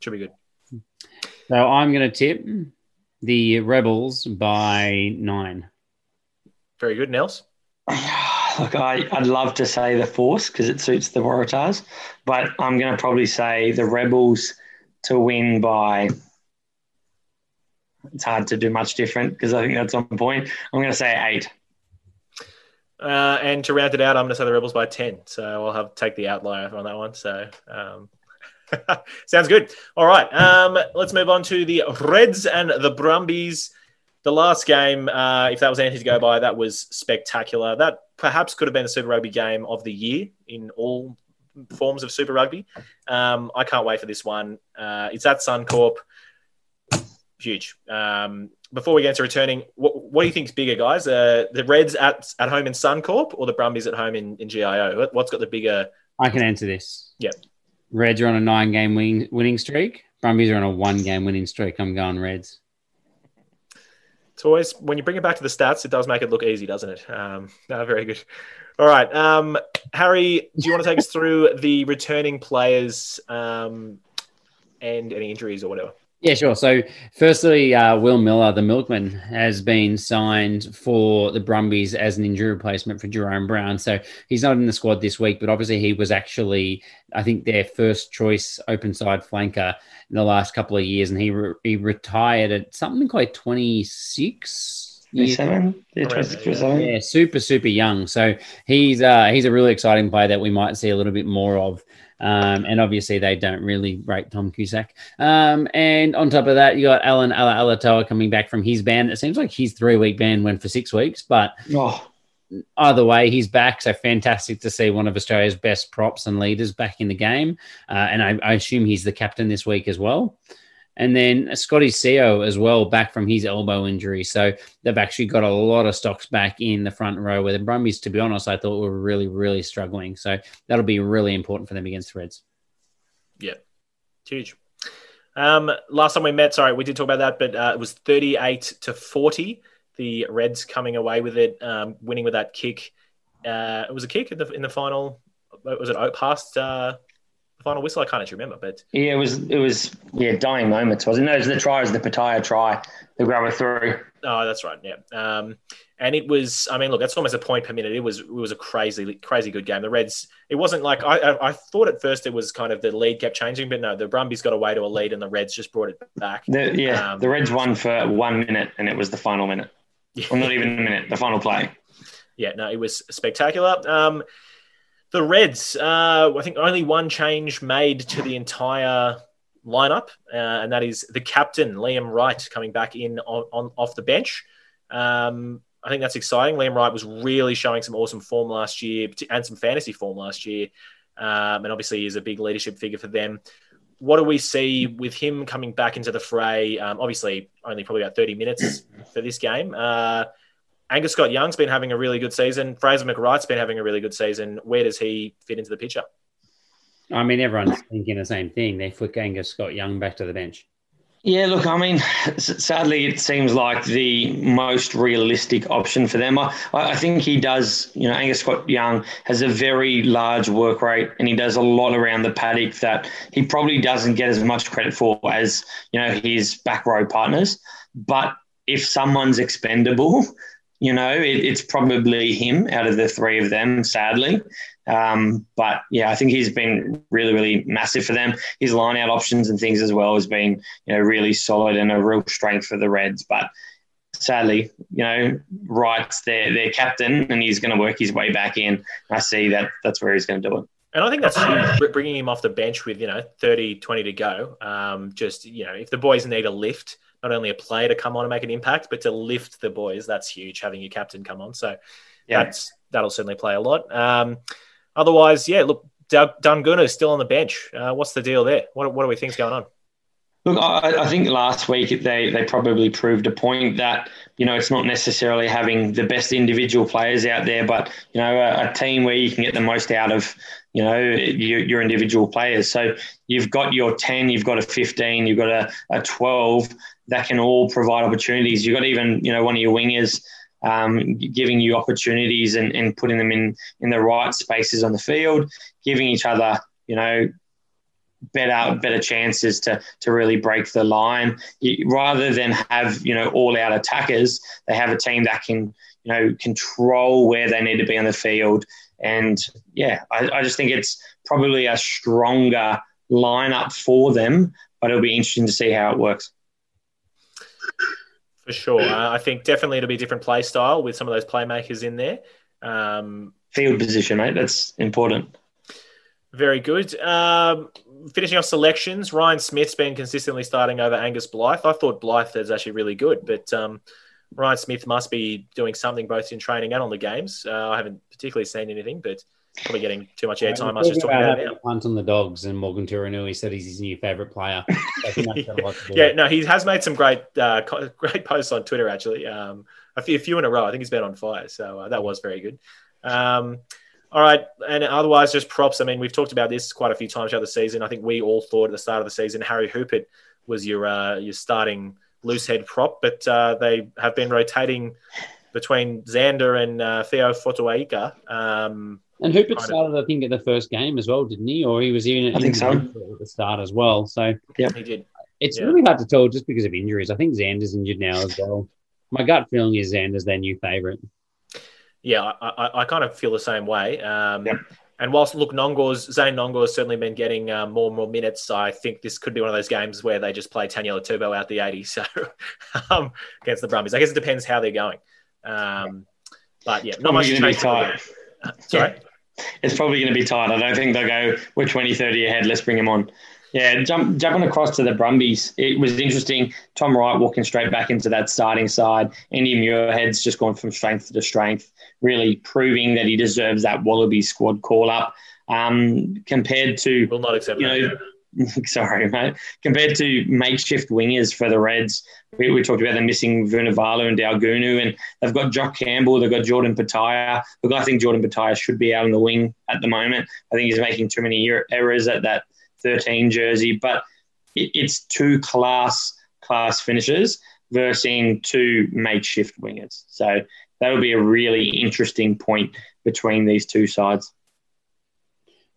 should be good. So I'm going to tip the Rebels by nine. Very good, Nels. [sighs] Look, I, I'd love to say the Force because it suits the Waratahs, but I'm going to probably say the Rebels to win by. It's hard to do much different because I think that's on point. I'm going to say eight. Uh, and to round it out, I'm going to say the Rebels by 10. So I'll have take the outlier on that one. So um, [laughs] sounds good. All right. Um, let's move on to the Reds and the Brumbies. The last game, uh, if that was anything to go by, that was spectacular. That perhaps could have been the Super Rugby game of the year in all forms of Super Rugby. Um, I can't wait for this one. Uh, it's at Suncorp. Huge. Um, before we get into returning, what, what do you think is bigger, guys? Uh, the Reds at, at home in Suncorp or the Brumbies at home in, in GIO? What- What's got the bigger? I can answer this. Yep. Reds are on a nine game win- winning streak. Brumbies are on a one game winning streak. I'm going Reds. It's always when you bring it back to the stats, it does make it look easy, doesn't it? Um, no, very good. All right, um, Harry, do you want to take us through the returning players um, and any injuries or whatever? Yeah, sure. So, firstly, uh, Will Miller, the milkman, has been signed for the Brumbies as an injury replacement for Jahrome Brown. So, he's not in the squad this week, but obviously, he was actually, I think, their first choice open side flanker in the last couple of years. And he, re- he retired at something like 26. years 27? Yeah, Around 26, there, 27. Yeah, super, super young. So he's uh, he's a really exciting player that we might see a little bit more of. Um, and obviously, they don't really rate Tom Cusack. Um, and on top of that, you got Allan Alaalatoa coming back from his ban. It seems like his three week ban went for six weeks, but Oh, either way, he's back. So fantastic to see one of Australia's best props and leaders back in the game. Uh, and I, I assume he's the captain this week as well. And then Scotty Sio as well, back from his elbow injury. So they've actually got a lot of stocks back in the front row where the Brumbies, to be honest, I thought were really, really struggling. So that'll be really important for them against the Reds. Yeah, huge. Um, last time we met, sorry, we did talk about that, but uh, it was 38 to 40. The Reds coming away with it, um, winning with that kick. Uh, it was a kick in the in the final. Was it past uh, final whistle? I can't actually remember, but yeah, it was, it was, yeah, dying moments, wasn't it? No, it was the try, it was the Petaia try, the grabber through. Oh, that's right. Yeah. Um, and it was, I mean, look, that's almost a point per minute. It was, it was a crazy, crazy good game. The Reds, it wasn't like, I, I, I thought at first it was kind of the lead kept changing, but no, the Brumbies got away to a lead and the Reds just brought it back. The, yeah, Um, the Reds won for one minute and it was the final minute. Well, not even a minute, the final play. Yeah, no, it was spectacular. Um, the Reds, uh, I think only one change made to the entire lineup, uh, and that is the captain, Liam Wright, coming back in on, on off the bench. Um, I think that's exciting. Liam Wright was really showing some awesome form last year and some fantasy form last year, um, and obviously is a big leadership figure for them. What do we see with him coming back into the fray? Um, obviously, only probably about 30 minutes for this game. Uh, Angus Scott Young's been having a really good season. Fraser McReight's been having a really good season. Where does he fit into the picture? I mean, everyone's thinking the same thing. They flick Angus Scott Young back to the bench. Yeah, look, I mean, sadly, it seems like the most realistic option for them. I, I think he does, you know, Angus Scott Young has a very large work rate and he does a lot around the paddock that he probably doesn't get as much credit for as, you know, his back row partners. But if someone's expendable, you know, it, it's probably him out of the three of them, sadly. Um, but yeah, I think he's been really, really massive for them. His line out options and things as well has been, you know, really solid and a real strength for the Reds. But sadly, you know, Wright's their, their captain and he's going to work his way back in. I see that that's where he's going to do it. And I think that's bringing him off the bench with, you know, 30, 20 to go. Um, just, you know, if the boys need a lift, not only a player to come on and make an impact, but to lift the boys, that's huge, having your captain come on. So yeah. that's that'll certainly play a lot. Um, Otherwise, yeah, look, Dunguna is still on the bench. Uh, what's the deal there? What, what do we think's going on? Look, I, I, think last week they, they probably proved a point that, you know, it's not necessarily having the best individual players out there, but, you know, a, a team where you can get the most out of, you know, your, your, individual players. So you've got your 10, you've got a 15, you've got a, a 12 that can all provide opportunities. You've got even, you know, one of your wingers um, giving you opportunities and, and putting them in, in the right spaces on the field, giving each other, you know, better better chances to to really break the line rather than have you know all out attackers they have a team that can you know control where they need to be on the field and yeah I, I just think it's probably a stronger lineup for them but it'll be interesting to see how it works for sure. Uh, I think definitely it'll be a different play style with some of those playmakers in there. Um, Field position, mate. That's important. Very good. Um, finishing off selections, Ryan Smith's been consistently starting over Angus Blythe. I thought Blythe is actually really good, but um, Ryan Smith must be doing something both in training and on the games. Uh, I haven't particularly seen anything, but probably getting too much airtime. I was just talking about, about punt on the dogs, and Morgan Turinui said he's his new favourite player. [laughs] yeah, no, he has made some great uh, [laughs] great posts on Twitter actually. Um, a, few, a few in a row. I think he's been on fire, so uh, that was very good. Um, all right, and otherwise, just props. I mean, we've talked about this quite a few times throughout the season. I think we all thought at the start of the season Harry Hoopert was your uh, your starting loose head prop, but uh, they have been rotating between Zander and uh, Theo Fotuaika. Um, and Hoopert started, of, I think, at the first game as well, didn't he? Or he was even I think so. at the start as well. So yeah, he did. It's yeah. really hard to tell just because of injuries. I think Zander's injured now as well. My gut feeling is Zander's their new favourite. Yeah, I, I, I, kind of feel the same way. Um, yeah. And whilst look, Nonggorr's Zane Nonggorr has certainly been getting uh, more and more minutes. I think this could be one of those games where they just play Taniela Tupou out the 80. So [laughs] um, against the Brumbies, I guess it depends how they're going. Um, but yeah, not much change. Sorry. Yeah it's probably going to be tight. I don't think they'll go, we're 20, 30 ahead, let's bring him on. Yeah, jump, jumping across to the Brumbies, it was interesting. Tom Wright walking straight back into that starting side. Andy Muirhead's just gone from strength to strength, really proving that he deserves that Wallaby squad call up. Um, compared to, will not accept you know, [laughs] sorry, mate. Compared to makeshift wingers for the Reds, we, we talked about them missing Vunivalu and Daugunu, and they've got Jock Campbell, they've got Jordan Petaia. Look, I think Jordan Petaia should be out on the wing at the moment. I think he's making too many errors at that 13 jersey, but it, it's two class class finishers versus two makeshift wingers. So that would be a really interesting point between these two sides.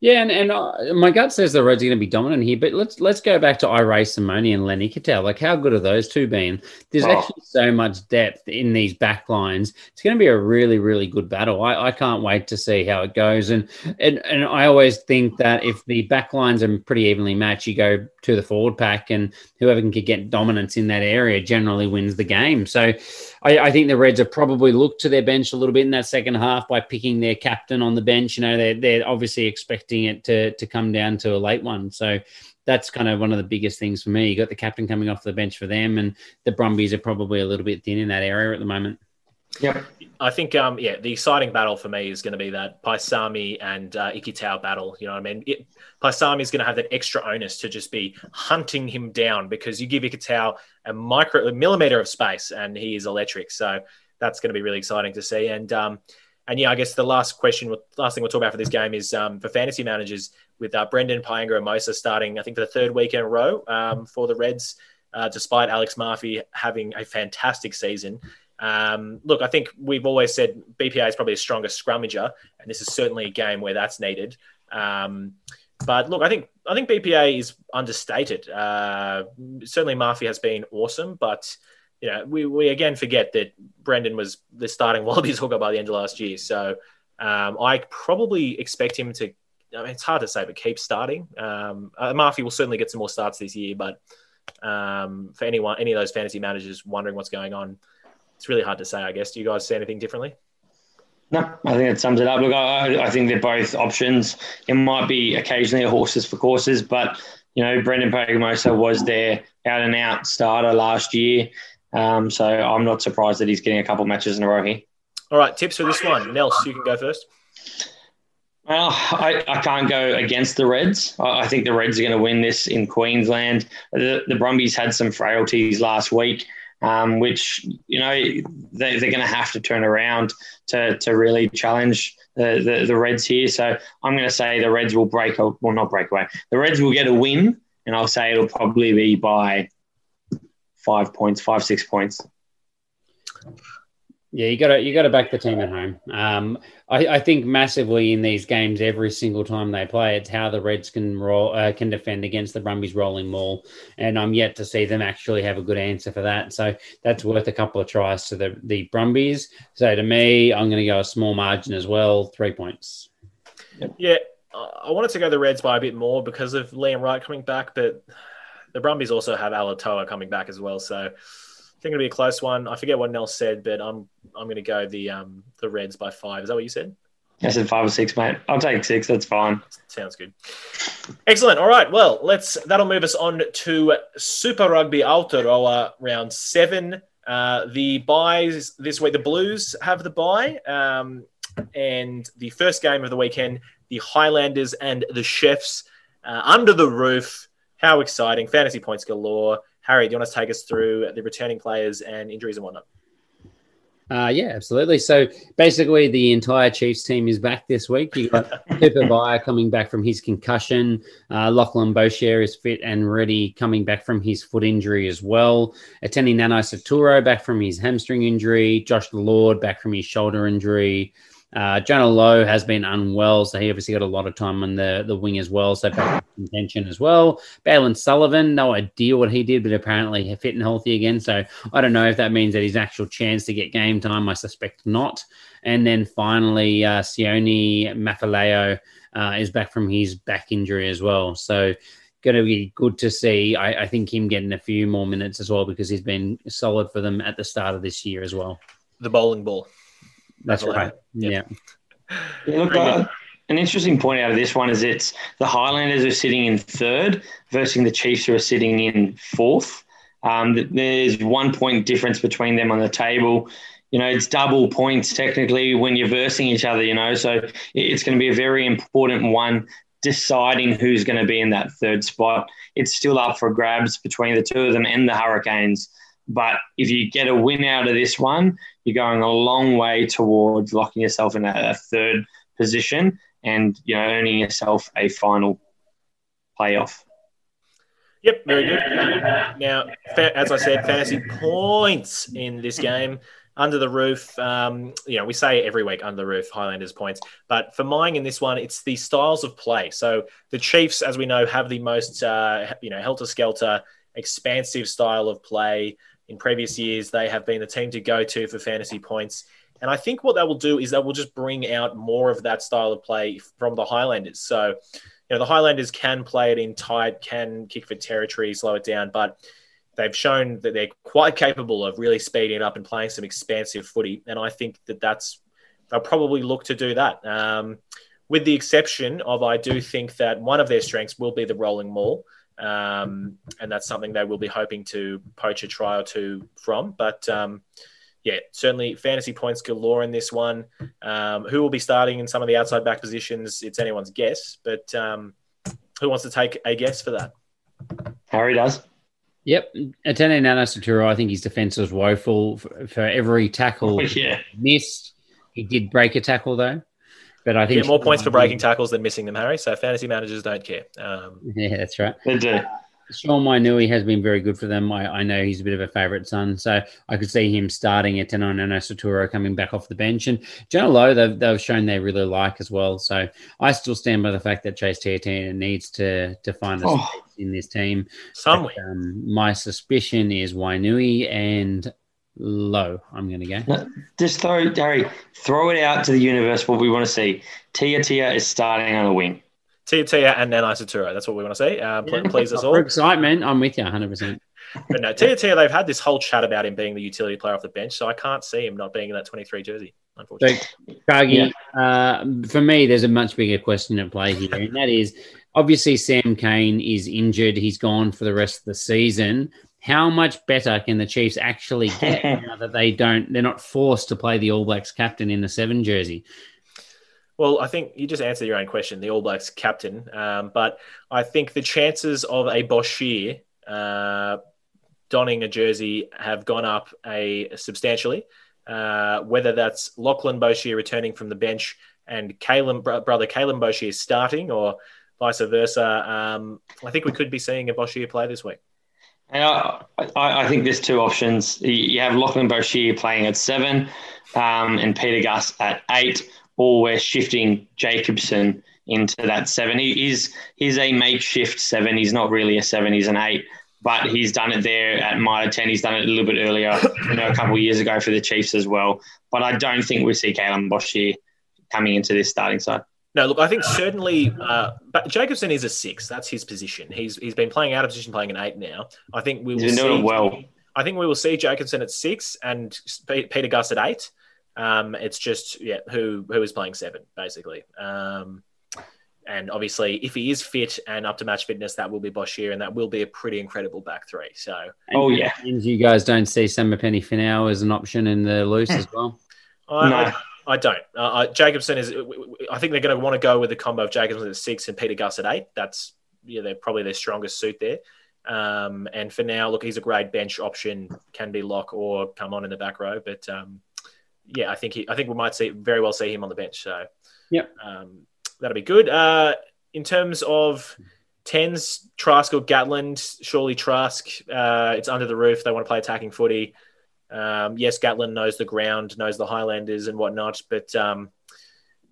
Yeah, and, and uh, my gut says the Reds are going to be dominant here, but let's let's go back to Irae Simone and Len Ikitau. Like, how good are those two been? There's oh. actually so much depth in these back lines. It's going to be a really, really good battle. I, I can't wait to see how it goes. And, and and I always think that if the back lines are pretty evenly matched, you go to the forward pack, and whoever can get dominance in that area generally wins the game. So I, I, think the Reds have probably looked to their bench a little bit in that second half by picking their captain on the bench. You know, they're, they're obviously expecting it to, to come down to a late one. So that's kind of one of the biggest things for me. You got the captain coming off the bench for them, and the Brumbies are probably a little bit thin in that area at the moment. Yep. I think, um, yeah, the exciting battle for me is going to be that Paisami and uh, Ikitau battle. You know what I mean? Paisami is going to have that extra onus to just be hunting him down because you give Ikitau a micro, a millimeter of space and he is electric. So that's going to be really exciting to see. And, um, and yeah, I guess the last question, last thing we'll talk about for this game is um, for fantasy managers with uh, Brendan Paenga-Amosa starting, I think, for the third week in a row um, for the Reds uh, despite Alex Mafi having a fantastic season. Um, look, I think we've always said BPA is probably the strongest scrummager, and this is certainly a game where that's needed. Um, but look, I think I think BPA is understated. Uh, certainly, Mafi has been awesome, but you know, we, we again forget that Brendan was the starting Wallabies [laughs] hooker by the end of last year. So um, I probably expect him to. I mean, it's hard to say, but keep starting. Um, uh, Mafi will certainly get some more starts this year, but um, for anyone, any of those fantasy managers wondering what's going on, it's really hard to say. I guess. Do you guys see anything differently? No, I think that sums it up. Look, I, I think they're both options. It might be occasionally a horses for courses, but you know, Brendan Paenga-Amosa was their out and out starter last year. Um, so I'm not surprised that he's getting a couple of matches in a row here. All right, tips for this one. Nels, you can go first. Well, I, I can't go against the Reds. I, I think the Reds are going to win this in Queensland. The, the Brumbies had some frailties last week um, which you know they, they're going to have to turn around to, to really challenge the, the, the Reds here. So I'm going to say the Reds will break, well, not break away. The Reds will get a win, and I'll say it'll probably be by five points, five six points. Yeah, you got to you got to back the team at home. Um, I, I, think massively in these games, every single time they play, it's how the Reds can roll uh, can defend against the Brumbies rolling maul, and I'm yet to see them actually have a good answer for that. So that's worth a couple of tries to the the Brumbies. So to me, I'm going to go a small margin as well, three points. Yeah, I wanted to go the Reds by a bit more because of Liam Wright coming back, but the Brumbies also have Alatoa coming back as well, so think it'll be a close one. I forget what Nell said, but I'm I'm going to go the um the Reds by five. Is that what you said? I said five or six, mate. I'll take six. That's fine. Sounds good. Excellent. All right. Well, let's. That'll move us on to Super Rugby Aotearoa round seven. Uh, the byes this week. The Blues have the bye, um, and the first game of the weekend, the Highlanders and the Chiefs uh, under the roof. How exciting! Fantasy points galore. Harry, do you want to take us through the returning players and injuries and whatnot? Uh, yeah, absolutely. So basically, the entire Chiefs team is back this week. You got [laughs] Cooper Beyer coming back from his concussion. Uh, Lachlan Boshier is fit and ready, coming back from his foot injury as well. Etene Nanai back from his hamstring injury. Josh Lord back from his shoulder injury. Uh, Jonah Lowe has been unwell, so he obviously got a lot of time on the, the wing as well. So back contention as well. Bailyn Sullivan, no idea what he did, but apparently fit and healthy again. So I don't know if that means that his actual chance to get game time. I suspect not. And then finally, uh, Sione Mafileo uh, is back from his back injury as well. So going to be good to see. I, I think him getting a few more minutes as well because he's been solid for them at the start of this year as well. The bowling ball. That's right. Yeah. yeah look, uh, an interesting point out of this one is it's the Highlanders are sitting in third versus the Chiefs who are sitting in fourth. Um, there's one point difference between them on the table. You know, it's double points technically when you're versing each other, you know, so it's going to be a very important one deciding who's going to be in that third spot. It's still up for grabs between the two of them and the Hurricanes. But if you get a win out of this one, you're going a long way towards locking yourself in a, a third position and you know earning yourself a final playoff. Yep, very good. Now, as I said, fantasy points in this game under the roof. Um, you know, we say every week under the roof, Highlanders points. But for mine in this one, it's the styles of play. So the Chiefs, as we know, have the most, uh, you know, helter skelter, expansive style of play in previous years, they have been the team to go to for fantasy points. And I think what that will do is that will just bring out more of that style of play from the Highlanders. So, you know, the Highlanders can play it in tight, can kick for territory, slow it down, but they've shown that they're quite capable of really speeding it up and playing some expansive footy. And I think that that's they'll probably look to do that. Um, with the exception of, I do think that one of their strengths will be the rolling maul. Um, and that's something they will be hoping to poach a try or two from. But um, yeah, certainly fantasy points galore in this one. Um, who will be starting in some of the outside back positions? It's anyone's guess, but um, who wants to take a guess for that? Harry does. Yep, Etene Nanai-Seturo, I think his defense was woeful for, for every tackle oh, [laughs] yeah. missed. He did break a tackle though. But I think more points for breaking tackles than missing them, Harry. So fantasy managers don't care. Um, [laughs] yeah, that's right. They do. Sean Wainui has been very good for them. I, I know he's a bit of a favourite son, so I could see him starting at Tino Saturo coming back off the bench. And Jonah Lowe, they've, they've shown they really like as well. So I still stand by the fact that Chase Tiatia needs to to find a oh, in this team. Somewhere. Um, my suspicion is Wainui and Lowe. I'm going to go. No, just throw, Harry, throw it out to the universe what we want to see. Tia Tia is starting on the wing. Tia Tia and then Isaturo. That's what we want to see. Uh, yeah. Please us [laughs] all. For excitement, I'm with you 100%. But no, Tia Tia, they've had this whole chat about him being the utility player off the bench, so I can't see him not being in that 23 jersey, unfortunately. So, Cargie, yeah. uh, for me, there's a much bigger question at play here, and that is obviously Sam Cane is injured. He's gone for the rest of the season. How much better can the Chiefs actually get [laughs] now that they don't? They're not forced to play the All Blacks captain in the seven jersey. Well, I think you just answered your own question, the All Blacks captain. Um, but I think the chances of a Boshier uh, donning a jersey have gone up a substantially. Uh, whether that's Lachlan Boshier returning from the bench and Kaylum, brother Kaylum Boshier starting, or vice versa, um, I think we could be seeing a Boshier play this week. And I, I, think there's two options. You have Lachlan Boshier playing at seven um, and Pita Gus at eight or we're shifting Jacobson into that seven. He is he's a makeshift seven. He's not really a seven. He's an eight, but he's done it there at Mitre ten. He's done it a little bit earlier, you know, a couple of years ago for the Chiefs as well. But I don't think we see Kaylum Boshier coming into this starting side. No, look, I think certainly, uh, but Jacobson is a six. That's his position. He's he's been playing out of position, playing an eight now. I think we will he's doing see, well. I think we will see Jacobson at six and Pita Gus at eight. Um, it's just yeah, who who is playing seven basically. Um, and obviously, if he is fit and up to match fitness, that will be Boshier, and that will be a pretty incredible back three. So, oh yeah, and you guys don't see Samipeni Finau as an option in the loose [laughs] as well. I, no. I, I don't. Uh, Jacobson is. I think they're going to want to go with the combo of Jacobson at six and Pita Gus at eight. That's yeah, they're probably their strongest suit there. Um, and for now, look, he's a great bench option. Can be lock or come on in the back row, but um, yeah, I think he, I think we might see very well see him on the bench. So yeah, um, that'll be good. Uh, in terms of tens, Trask or Gatland, surely Trask. Uh, it's under the roof. They want to play attacking footy. Um, yes, Gatland knows the ground, knows the Highlanders and whatnot, but um,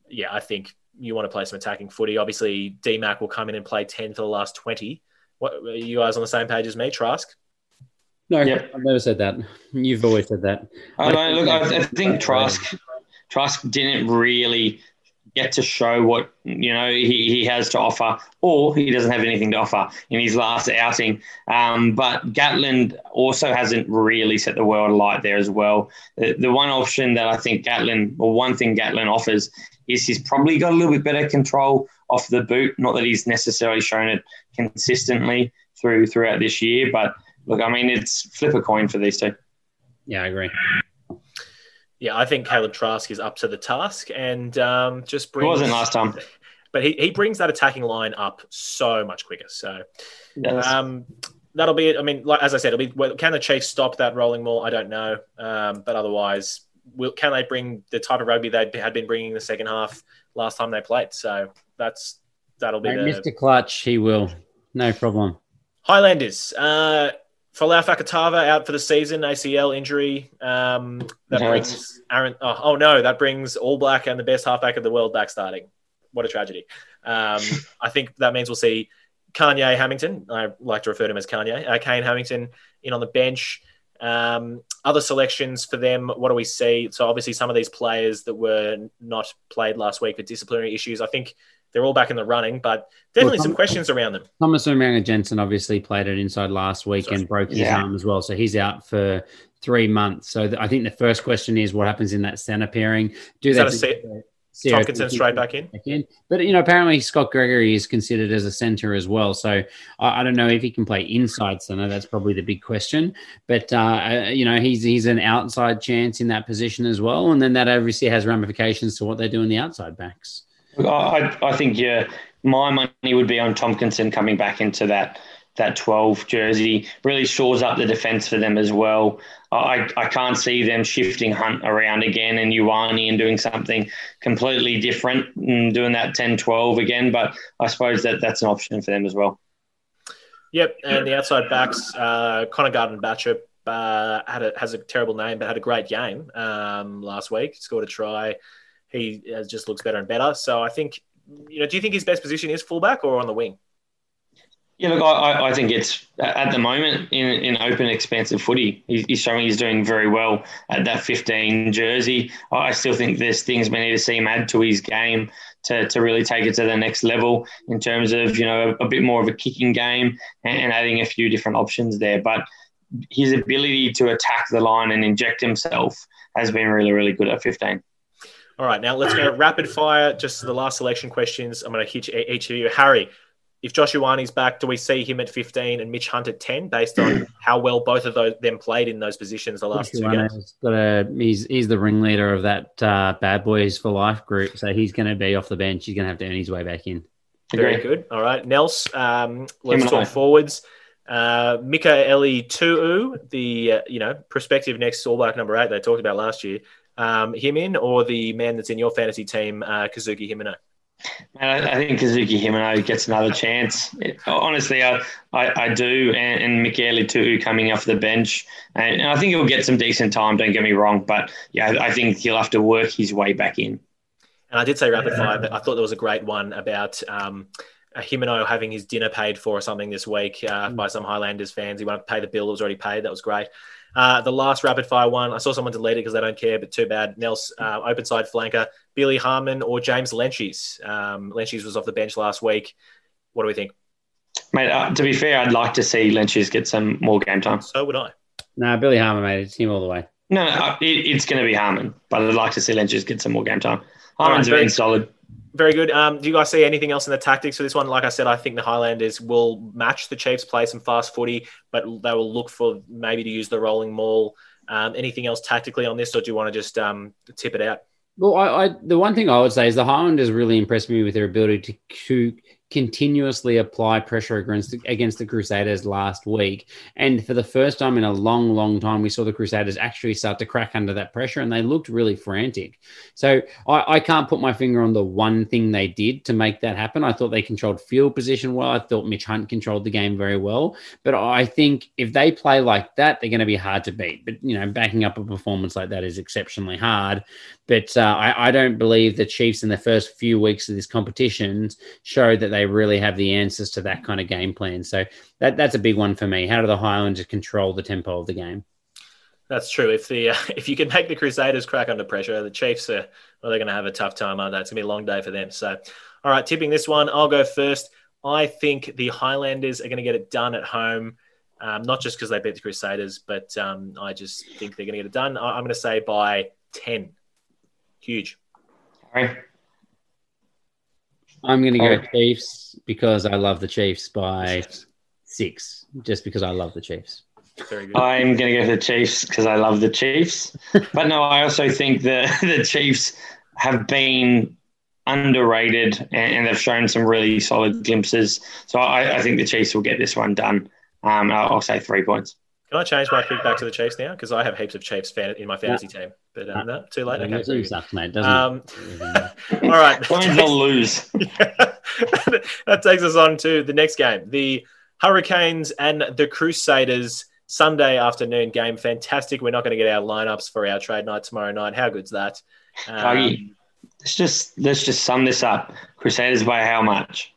yeah, I think you want to play some attacking footy. Obviously, DMAC will come in and play ten for the last twenty. What are you guys on the same page as me, Trask? No, yep. I've never said that. You've always said that. I know. Look, I, I think Trask Trask didn't really get to show what you know he, he has to offer, or he doesn't have anything to offer in his last outing. Um, but Gatland also hasn't really set the world alight there as well. The, the one option that I think Gatland, or one thing Gatland offers, is he's probably got a little bit better control off the boot. Not that he's necessarily shown it consistently through throughout this year, but look, I mean, it's flip a coin for these two. Yeah, I agree. Yeah, I think Kaleb Trask is up to the task and um, just brings. It wasn't last time. [laughs] But he, he brings that attacking line up so much quicker. So um, that'll be it. I mean, like, as I said, it'll be can the Chiefs stop that rolling maul? I don't know. Um, but otherwise, will, can they bring the type of rugby they had been bringing the second half last time they played? So that's that'll be hey, the, Mr. Clutch. He will, no problem. Highlanders. Uh, Folau Fakatava out for the season, ACL injury. Um, that brings Aaron. Oh, oh, no, that brings All Black and the best halfback of the world back starting. What a tragedy. Um, [laughs] I think that means we'll see Kanye Hammington. I like to refer to him as Kanye. Uh, Kayne Hammington in on the bench. Um, other selections for them. What do we see? So obviously some of these players that were not played last week for disciplinary issues. I think they're all back in the running, but definitely well, some questions around them. Thomas Umaga-Jackson obviously played it inside last week Sorry. and broke his yeah. arm as well, so he's out for three months. So I think the first question is what happens in that centre pairing? Do is they? That a Tomkinson straight back in. back in. But you know, apparently Scott Gregory is considered as a centre as well. So I, I, don't know if he can play inside centre. That's probably the big question. But uh, uh, you know, he's he's an outside chance in that position as well, and then that obviously has ramifications to what they do in the outside backs. I, I think yeah, my money would be on Tomkinson coming back into that that 12 jersey. Really shores up the defence for them as well. I, I can't see them shifting Hunt around again and Ioane and doing something completely different and doing that 10 12 again, but I suppose that that's an option for them as well. Yep, and the outside backs, uh, Connor Garden-Bachop uh, had a, has a terrible name, but had a great game um, last week. Scored a try. He uh, just looks better and better. So I think, you know, do you think his best position is fullback or on the wing? Yeah, look, I, I think it's at the moment in, in open, expansive footy. He's showing he's doing very well at that 15 jersey. I still think there's things we need to see him add to his game to, to really take it to the next level in terms of, you know, a, bit more of a kicking game and adding a few different options there. But his ability to attack the line and inject himself has been really, really good at 15. All right, now let's go rapid fire. Just the last selection questions. I'm going to hit each of you. Harry, if Josh Ioane's back, do we see him at 15 and Mitch Hunt at 10 based on [clears throat] how well both of those them played in those positions the last two games? Got a, he's, he's the ringleader of that uh, Bad Boys for Life group, so he's going to be off the bench. He's going to have to earn his way back in. Very good. All right, Nels, um, let's talk forwards. Uh, Mikaele-Tu'u, the uh, you know prospective next All Black number eight they talked about last year, um, him in or the man that's in your fantasy team, uh, Kazuki Himeno. Man, I, think Kazuki Himeno gets another chance. honestly, I, I, I, do. And, and Mikaele-Tu'u coming off the bench. And, and, I think he'll get some decent time, don't get me wrong. But yeah, I think he'll have to work his way back in. And I did say rapid fire, but I thought there was a great one about um, Himeno having his dinner paid for or something this week uh, by some Highlanders fans. He wanted to pay the bill it was already paid. That was great. Uh, the last rapid fire one, I saw someone delete it because they don't care, but too bad. Nels, uh, open side flanker, Billy Harmon or James Lentjes. Um, Lentjes was off the bench last week. What do we think? Mate, uh, to be fair, I'd like to see Lentjes get some more game time. So would I. No, Billy Harmon, mate. It's him all the way. No, no it, it's going to be Harmon, but I'd like to see Lentjes get some more game time. Harmon's right, been solid. Very good. Um, do you guys see anything else in the tactics for this one? Like I said, I think the Highlanders will match the Chiefs, play some fast footy, but they will look for maybe to use the rolling maul. Um, anything else tactically on this, or do you want to just um, tip it out? Well, I, I, the one thing I would say is the Highlanders really impressed me with their ability to, to continuously apply pressure against the, against the Crusaders last week. And for the first time in a long, long time, we saw the Crusaders actually start to crack under that pressure and they looked really frantic. So I, I can't put my finger on the one thing they did to make that happen. I thought they controlled field position well. I thought Mitch Hunt controlled the game very well. But I think if they play like that, they're going to be hard to beat. But, you know, backing up a performance like that is exceptionally hard. But uh, I, I don't believe the Chiefs in the first few weeks of this competition showed that they really have the answers to that kind of game plan. So that that's a big one for me. How do the Highlanders control the tempo of the game? That's true. If the uh, [laughs] if you can make the Crusaders crack under pressure, the Chiefs are well, they're going to have a tough time, aren't they? It's going to be a long day for them. So, all right, tipping this one, I'll go first. I think the Highlanders are going to get it done at home. Um, not just because they beat the Crusaders, but um, I just think they're going to get it done. I'm going to say by 10. Huge. All right. I'm going to go Chiefs because I love the Chiefs by six, just because I love the Chiefs. I'm going to go for the Chiefs because I love the Chiefs. [laughs] but no, I also think that [laughs] the Chiefs have been underrated and, and, they've shown some really solid glimpses. So I, I, think the Chiefs will get this one done. Um, I'll, I'll say three points. Can I change my pick back to the Chiefs now? Because I have heaps of Chiefs fan in my fantasy yeah. team. But um, no, too late. Okay, lose sucks, mate. Doesn't um, [laughs] [laughs] all right. Why not [laughs] lose? that takes us on to the next game. The Hurricanes and the Crusaders Sunday afternoon game. Fantastic. We're not going to get our lineups for our trade night tomorrow night. How good's that? Um, let's just let's just sum this up. Crusaders by how much?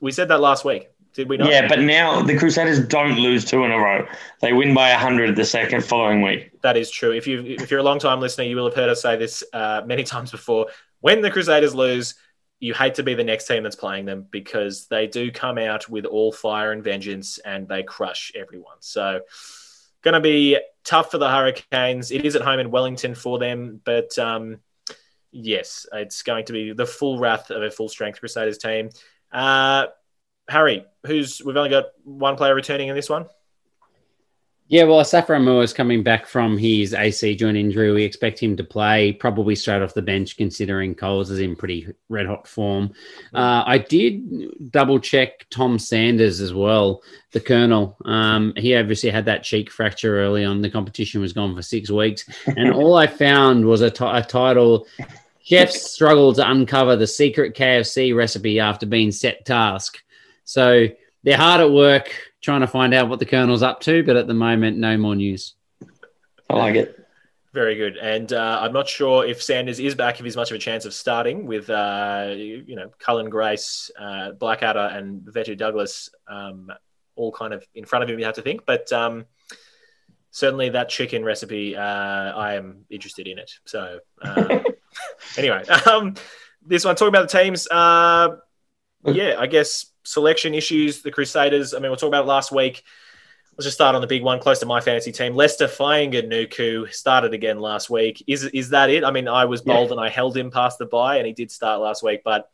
We said that last week. Did we not? Yeah, but now the Crusaders don't lose two in a row. They win by 100 the second following week. That is true. If you if you're a long time listener, you will have heard us say this uh, many [laughs] times before. When the Crusaders lose, you hate to be the next team that's playing them because they do come out with all fire and vengeance and they crush everyone. So, going to be tough for the Hurricanes. It is at home in Wellington for them, but um, yes, it's going to be the full wrath of a full strength Crusaders team. Uh, Harry, who's we've only got one player returning in this one. Yeah, well, Asafo Aumua is coming back from his AC joint injury. We expect him to play probably straight off the bench, considering Coles is in pretty red hot form. Uh, I did double check Tom Sanders as well, the Colonel. Um, he obviously had that cheek fracture early on. The competition was gone for six weeks, and [laughs] all I found was a, t- a title. Chefs struggle to uncover the secret KFC recipe after being set task. So they're hard at work trying to find out what the Colonel's up to, but at the moment, no more news. I like it. Very good. And uh, I'm not sure if Sanders is back, if he's much of a chance of starting with, uh, you know, Cullen Grace, uh, Blackadder, and Whetu Douglas um, all kind of in front of him, you have to think. But um, certainly that chicken recipe, uh, I am interested in it. So, uh, [laughs] anyway, [laughs] um, this one, talking about the teams. Uh, yeah, I guess selection issues, the Crusaders. I mean, we'll talk about it last week. Let's just start on the big one, close to my fantasy team. Lester Leicester Nuku started again last week. Is is that it? I mean, I was bold yeah. and I held him past the bye, and he did start last week, but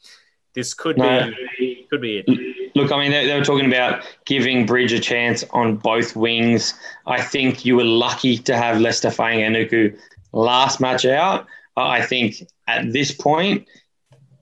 this could no. be could be it. Look, I mean, they, they, were talking about giving Bridge a chance on both wings. I think you were lucky to have Lester Leicester Nuku last match out. I think at this point,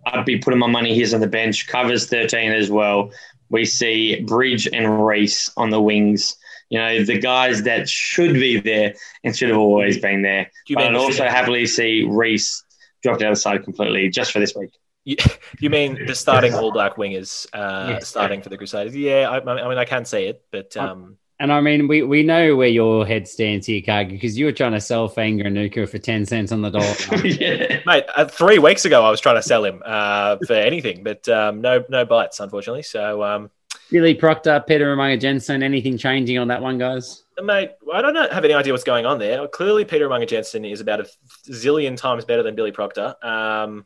I'd be putting my money he's on the bench. Covers 13 as well. We see Bridge and Reece on the wings you know, the guys that should be there and should have always been there. but I'd also happily see Reece dropped out of the side completely just for this week. You, you mean the starting All Black wingers uh, yes. starting for the Crusaders? Yeah, I, I, mean, I can see it, but. Um, and I mean, we, we know where your head stands here, Cargie, because you were trying to sell Fainga'anuku for 10 cents on the dollar. [laughs] yeah. Mate, uh, three weeks ago, I was trying to sell him uh, for anything, but um, no no bites, unfortunately. So, um, Billy Proctor, Peter Umaga-Jackson, anything changing on that one, guys? Mate, I don't have any idea what's going on there. Clearly, Peter Umaga-Jackson is about a zillion times better than Billy Proctor, um,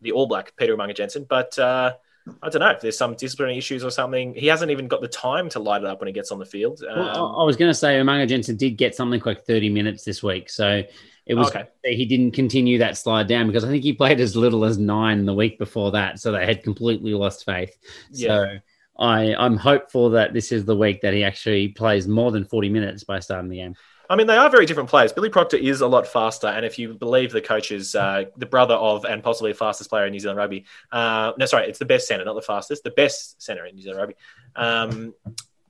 the All Black Peter Umaga-Jackson. But uh, I don't know if there's some disciplinary issues or something. He hasn't even got the time to light it up when he gets on the field. Um, well, I was going to say Umaga-Jackson did get something like 30 minutes this week. So it was okay. he didn't continue that slide down because I think he played as little as nine the week before that. So they had completely lost faith. Yeah. So I, I'm hopeful that this is the week that he actually plays more than 40 minutes by starting the game. I mean, they are very different players. Billy Proctor is a lot faster, and if you believe the coaches, uh, the brother of and possibly the fastest player in New Zealand rugby. Uh, no, sorry, it's the best center, not the fastest, the best center in New Zealand rugby. Um,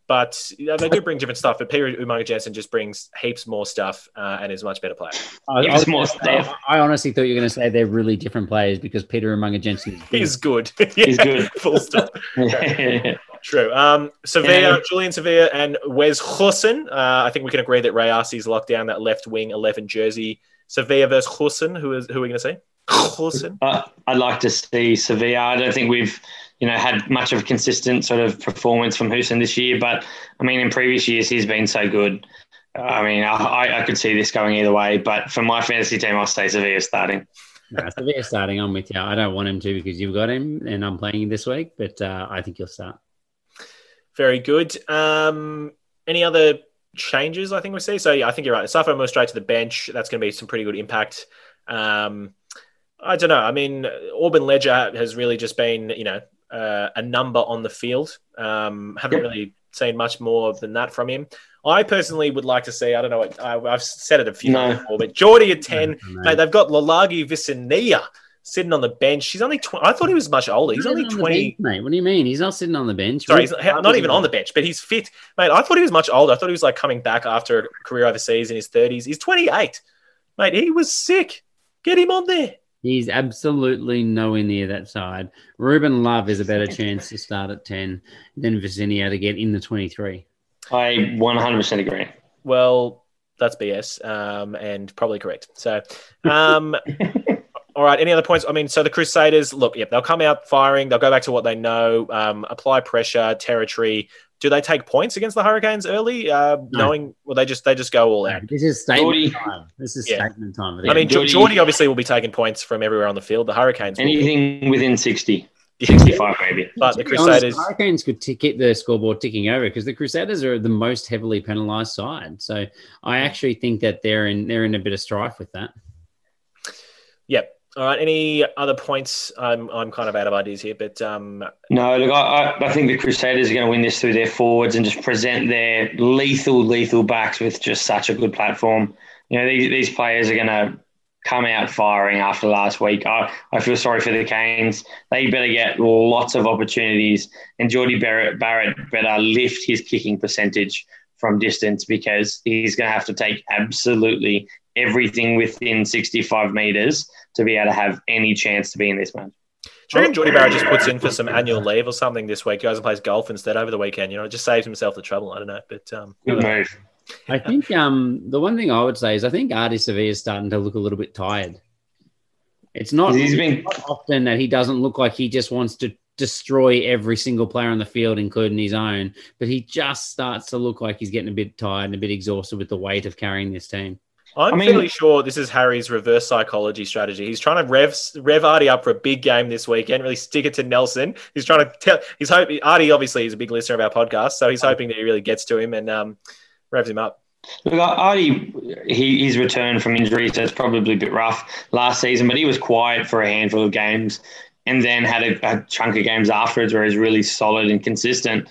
but you know, they do bring different stuff. But Peter Umaga-Jackson just brings heaps more stuff uh, and is a much better player. I, I, more stuff. I honestly thought you were going to say they're really different players because Peter Umaga-Jackson is good. He's good. He's [laughs] good. Full stop. [laughs] True. Um, Savea, Julian Savea, and Wes Goosen. Uh, I think we can agree that Rayasi's locked down that left wing 11 jersey. Savea versus Goosen. Who is who are we going to see? Goosen. Uh, I'd like to see Savea. I don't think we've you know had much of a consistent sort of performance from Goosen this year, but I mean in previous years he's been so good. I mean, I, I could see this going either way, but for my fantasy team, I'll stay Savea starting. no, Savea starting. I'm with you. I don't want him to because you've got him, and I'm playing him this week. But uh, I think he'll start. Very good. Um, any other changes I think we see? So yeah, I think you're right. Safo moves straight to the bench. That's going to be some pretty good impact. Um, I don't know. I mean, Orbyn Leger has really just been, you know, uh, a number on the field. Um, haven't yep. really seen much more than that from him. I personally would like to see. I don't know. I, have said it a few no. times before, but Jordie at ten. No, mate, they've got Lalagi Visania sitting on the bench. He's only 20. I thought he was much older. He's only 20. Bench, mate, what do you mean? He's not sitting on the bench. Sorry, he's not even on the bench, but he's fit. Mate, I thought he was much older. I thought he was like coming back after a career overseas in his 30s. He's 28. Mate, he was sick. Get him on there. He's absolutely nowhere near that side. Ruben Love is a better [laughs] chance to start at 10 than Vicinio to get in the 23. I 100% agree. Well, that's BS um, and probably correct. So, um, [laughs] All right. Any other points? I mean, so the Crusaders, look, yep, they'll come out firing. They'll go back to what they know, um, apply pressure, territory. Do they take points against the Hurricanes early, uh, no. knowing? Well, they just they just go all out. This is statement Jordie. time. This is yeah. statement time. I mean, Jordie, Jordie obviously will be taking points from everywhere on the field. The Hurricanes, anything within sixty. 65 maybe. But the Crusaders. Honest, Hurricanes could t- keep the scoreboard ticking over because the Crusaders are the most heavily penalised side. So I actually think that they're in they're in a bit of strife with that. Yep. All right. Any other points? I'm I'm kind of out of ideas here, but um... no. Look, I, I think the Crusaders are going to win this through their forwards and just present their lethal, lethal backs with just such a good platform. You know, these these players are going to come out firing after last week. I, I feel sorry for the Canes. They better get lots of opportunities, and Jordie Barrett, Barrett better lift his kicking percentage from distance because he's going to have to take absolutely everything within 65 meters to be able to have any chance to be in this match. Do you reckon Jordie Barrett just puts in for some annual leave or something this week? Goes and plays golf instead over the weekend. You know, it just saves himself the trouble. I don't know, but um, Good move. I think um, the one thing I would say is I think Ardie Savea is starting to look a little bit tired. It's not, He's been not often that he doesn't look like he just wants to destroy every single player on the field, including his own, but he just starts to look like he's getting a bit tired and a bit exhausted with the weight of carrying this team. I'm I mean- fairly sure this is Harry's reverse psychology strategy. He's trying to rev rev Ardie up for a big game this weekend. Really stick it to Nelson. He's trying to tell. He's hoping Ardie obviously is a big listener of our podcast, so he's hoping that he really gets to him and um, revs him up. Look, Ardie, he, his return from injury, so it's probably a bit rough last season, but he was quiet for a handful of games and then had a, a chunk of games afterwards where he's really solid and consistent.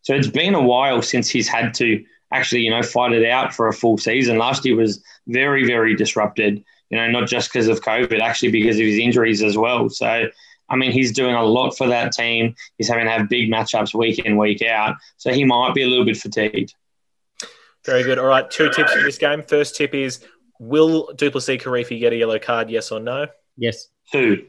So it's been a while since he's had to actually, you know, fight it out for a full season. Last year was very, very disrupted, you know, not just because of COVID, actually because of his injuries as well. So, I mean, he's doing a lot for that team. He's having to have big matchups week in, week out. So he might be a little bit fatigued. Very good. All right, two tips for this game. First tip is: Will Du'Plessis Kirifi get a yellow card? Yes or no? Yes. Two.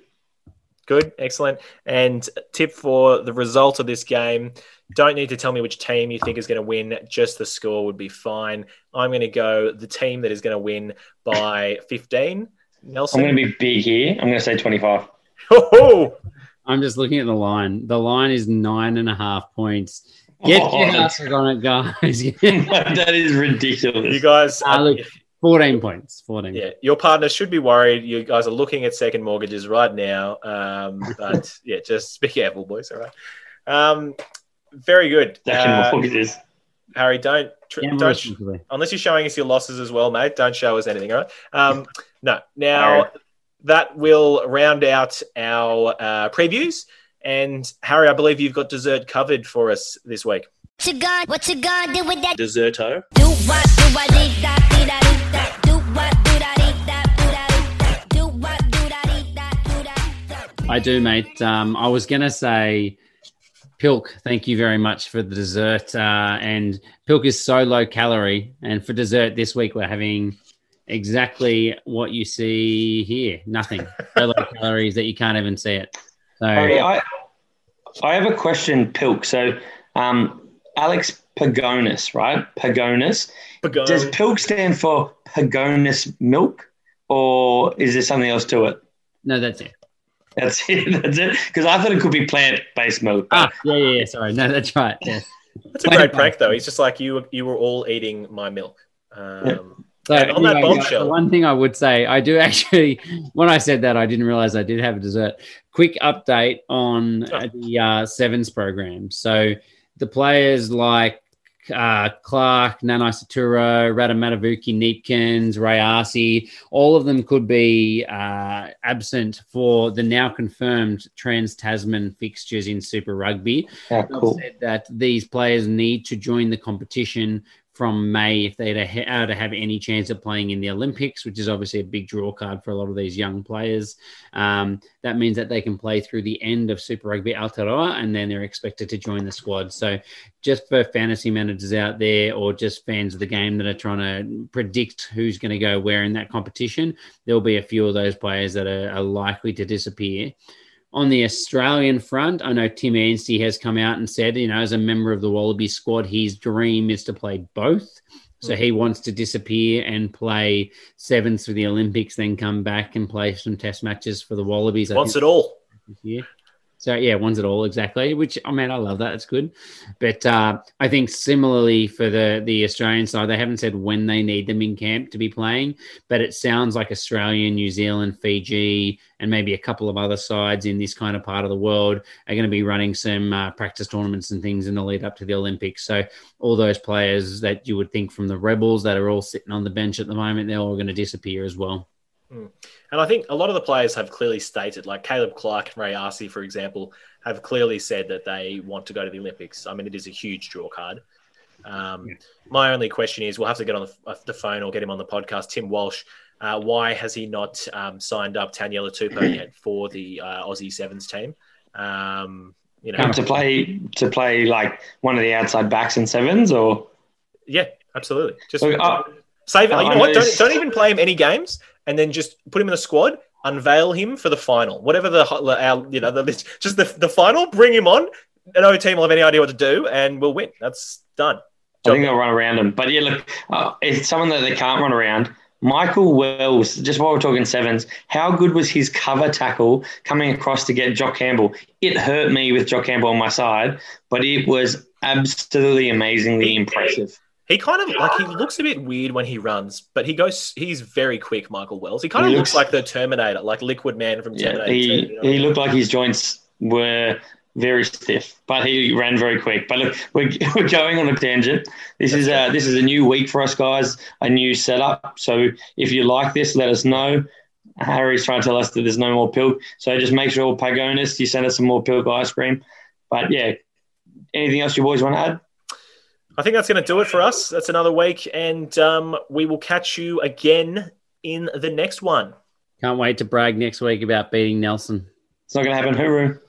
Good, excellent. And tip for the result of this game: Don't need to tell me which team you think is going to win. Just the score would be fine. I'm going to go the team that is going to win by 15. Nelson. I'm going to be big here. I'm going to say 25. Oh, I'm just looking at the line. The line is nine and a half points. Get Oh, your ass on it, guys. [laughs] [laughs] that is ridiculous. you guys. Ah, look. 14 points. 14. Yeah, your partner should be worried. You guys are looking at second mortgages right now. Um, [laughs] but yeah, just be careful, boys. All right. Um, very good, Uh. Harry. Don't tr- Gamble don't responsibly. unless you're showing us your losses as well, mate. Don't show us anything, all right? Um, no. Now Alright. that will round out our uh, previews. And Harry, I believe you've got dessert covered for us this week. What you gonna, what you do with that? Desserto. Do what, do what, dee da, dee da, dee da. Do what, do da, dee da, do da, dee da. Do what, do da, dee da, do da, da. I do, mate. Um, I was going to say, Pilk, thank you very much for the dessert. Uh, and Pilk is so low calorie. And for dessert this week, we're having exactly what you see here nothing. So low [laughs] calories that you can't even see it. So, Harry, I, I have a question, Pilk. So, um, Alex Pagonis, right? Pagonis. Pagon. Does Pilk stand for Pagonis milk, or is there something else to it? no, that's it. That's it. [laughs] That's it. Because I thought it could be plant-based milk. Ah, yeah, yeah, yeah. Sorry. No, that's right. Yeah. That's a great prank, though. He's just like you. You were all eating my milk. Um, So And on that bombshell- one thing I would say, I do [laughs] actually, when I said that, I didn't realize I did have a dessert. Quick update on uh, the uh, sevens program. So the players like uh, Clarke, Nana Saturo, Radamatavuki, Neepkins, Rayasi, all of them could be uh, absent for the now confirmed Trans Tasman fixtures in Super Rugby. Ah, cool. said that these players need to join the competition from May if they're to, are to have any chance of playing in the Olympics, which is obviously a big draw card for a lot of these young players. Um, that means that they can play through the end of Super Rugby Aotearoa and then they're expected to join the squad. So, just for fantasy managers out there or just fans of the game that are trying to predict who's going to go where in that competition, there'll be a few of those players that are, are likely to disappear. On the Australian front, I know Tim Anstee has come out and said, you know, as a member of the Wallaby squad, his dream is to play both. So he mm-hmm. wants to disappear and play sevens for the Olympics, then come back and play some test matches for the Wallabies. I wants it all. year. So yeah, one's at all exactly. Which I mean, I love that. It's good, but uh, I think similarly for the the Australian side, they haven't said when they need them in camp to be playing, but it sounds like Australia, New Zealand, Fiji, and maybe a couple of other sides in this kind of part of the world are going to be running some uh, practice tournaments and things in the lead up to the Olympics. So all those players that you would think from the Rebels that are all sitting on the bench at the moment, they're all going to disappear as well. And I think a lot of the players have clearly stated, like Caleb Clarke and Rayasi, for example, have clearly said that they want to go to the Olympics. I mean, it is a huge draw card. Um, My only question is, we'll have to get on the, uh, the phone or get him on the podcast. Tim Walsh, uh, why has he not um, signed up Taniela Tupou [clears throat] yet for the uh, Aussie Sevens team? Um, you know, Um, to play to play like one of the outside backs in sevens, or yeah, absolutely. Just I- save it. I You know what? Don't, don't even play him any games, and then just put him in the squad unveil him for the final. Whatever the our, you know the [laughs] just the, the final, bring him on. No team will have any idea what to do, and we'll win. That's done. I think they'll run around him. But yeah, look, uh, it's someone that they can't run around. Michael Wells, just while we're talking sevens, how good was his cover tackle coming across to get Jock Campbell? It hurt me with Jock Campbell on my side, but it was absolutely amazingly impressive. He kind of like he looks a bit weird when he runs, but he goes. He's very quick, Michael Wells. He kind of He looks, looks- like the Terminator, like Liquid Man from Yeah, Terminator. he, 2, you know? he looked like his joints were very stiff, but he ran very quick. But look, [laughs] we're, we're going on a tangent. This is a this is a new week for us guys, a new setup. So if you like this, let us know. Harry's trying to tell us that there's no more pilk, so just make sure all Pagonis, you send us some more pilk ice cream. But yeah, anything else you boys want to add? I think that's going to do it for us. That's another week, and um, we will catch you again in the next one. Can't wait to brag next week about beating Nelson. It's not going to happen. Hooroo.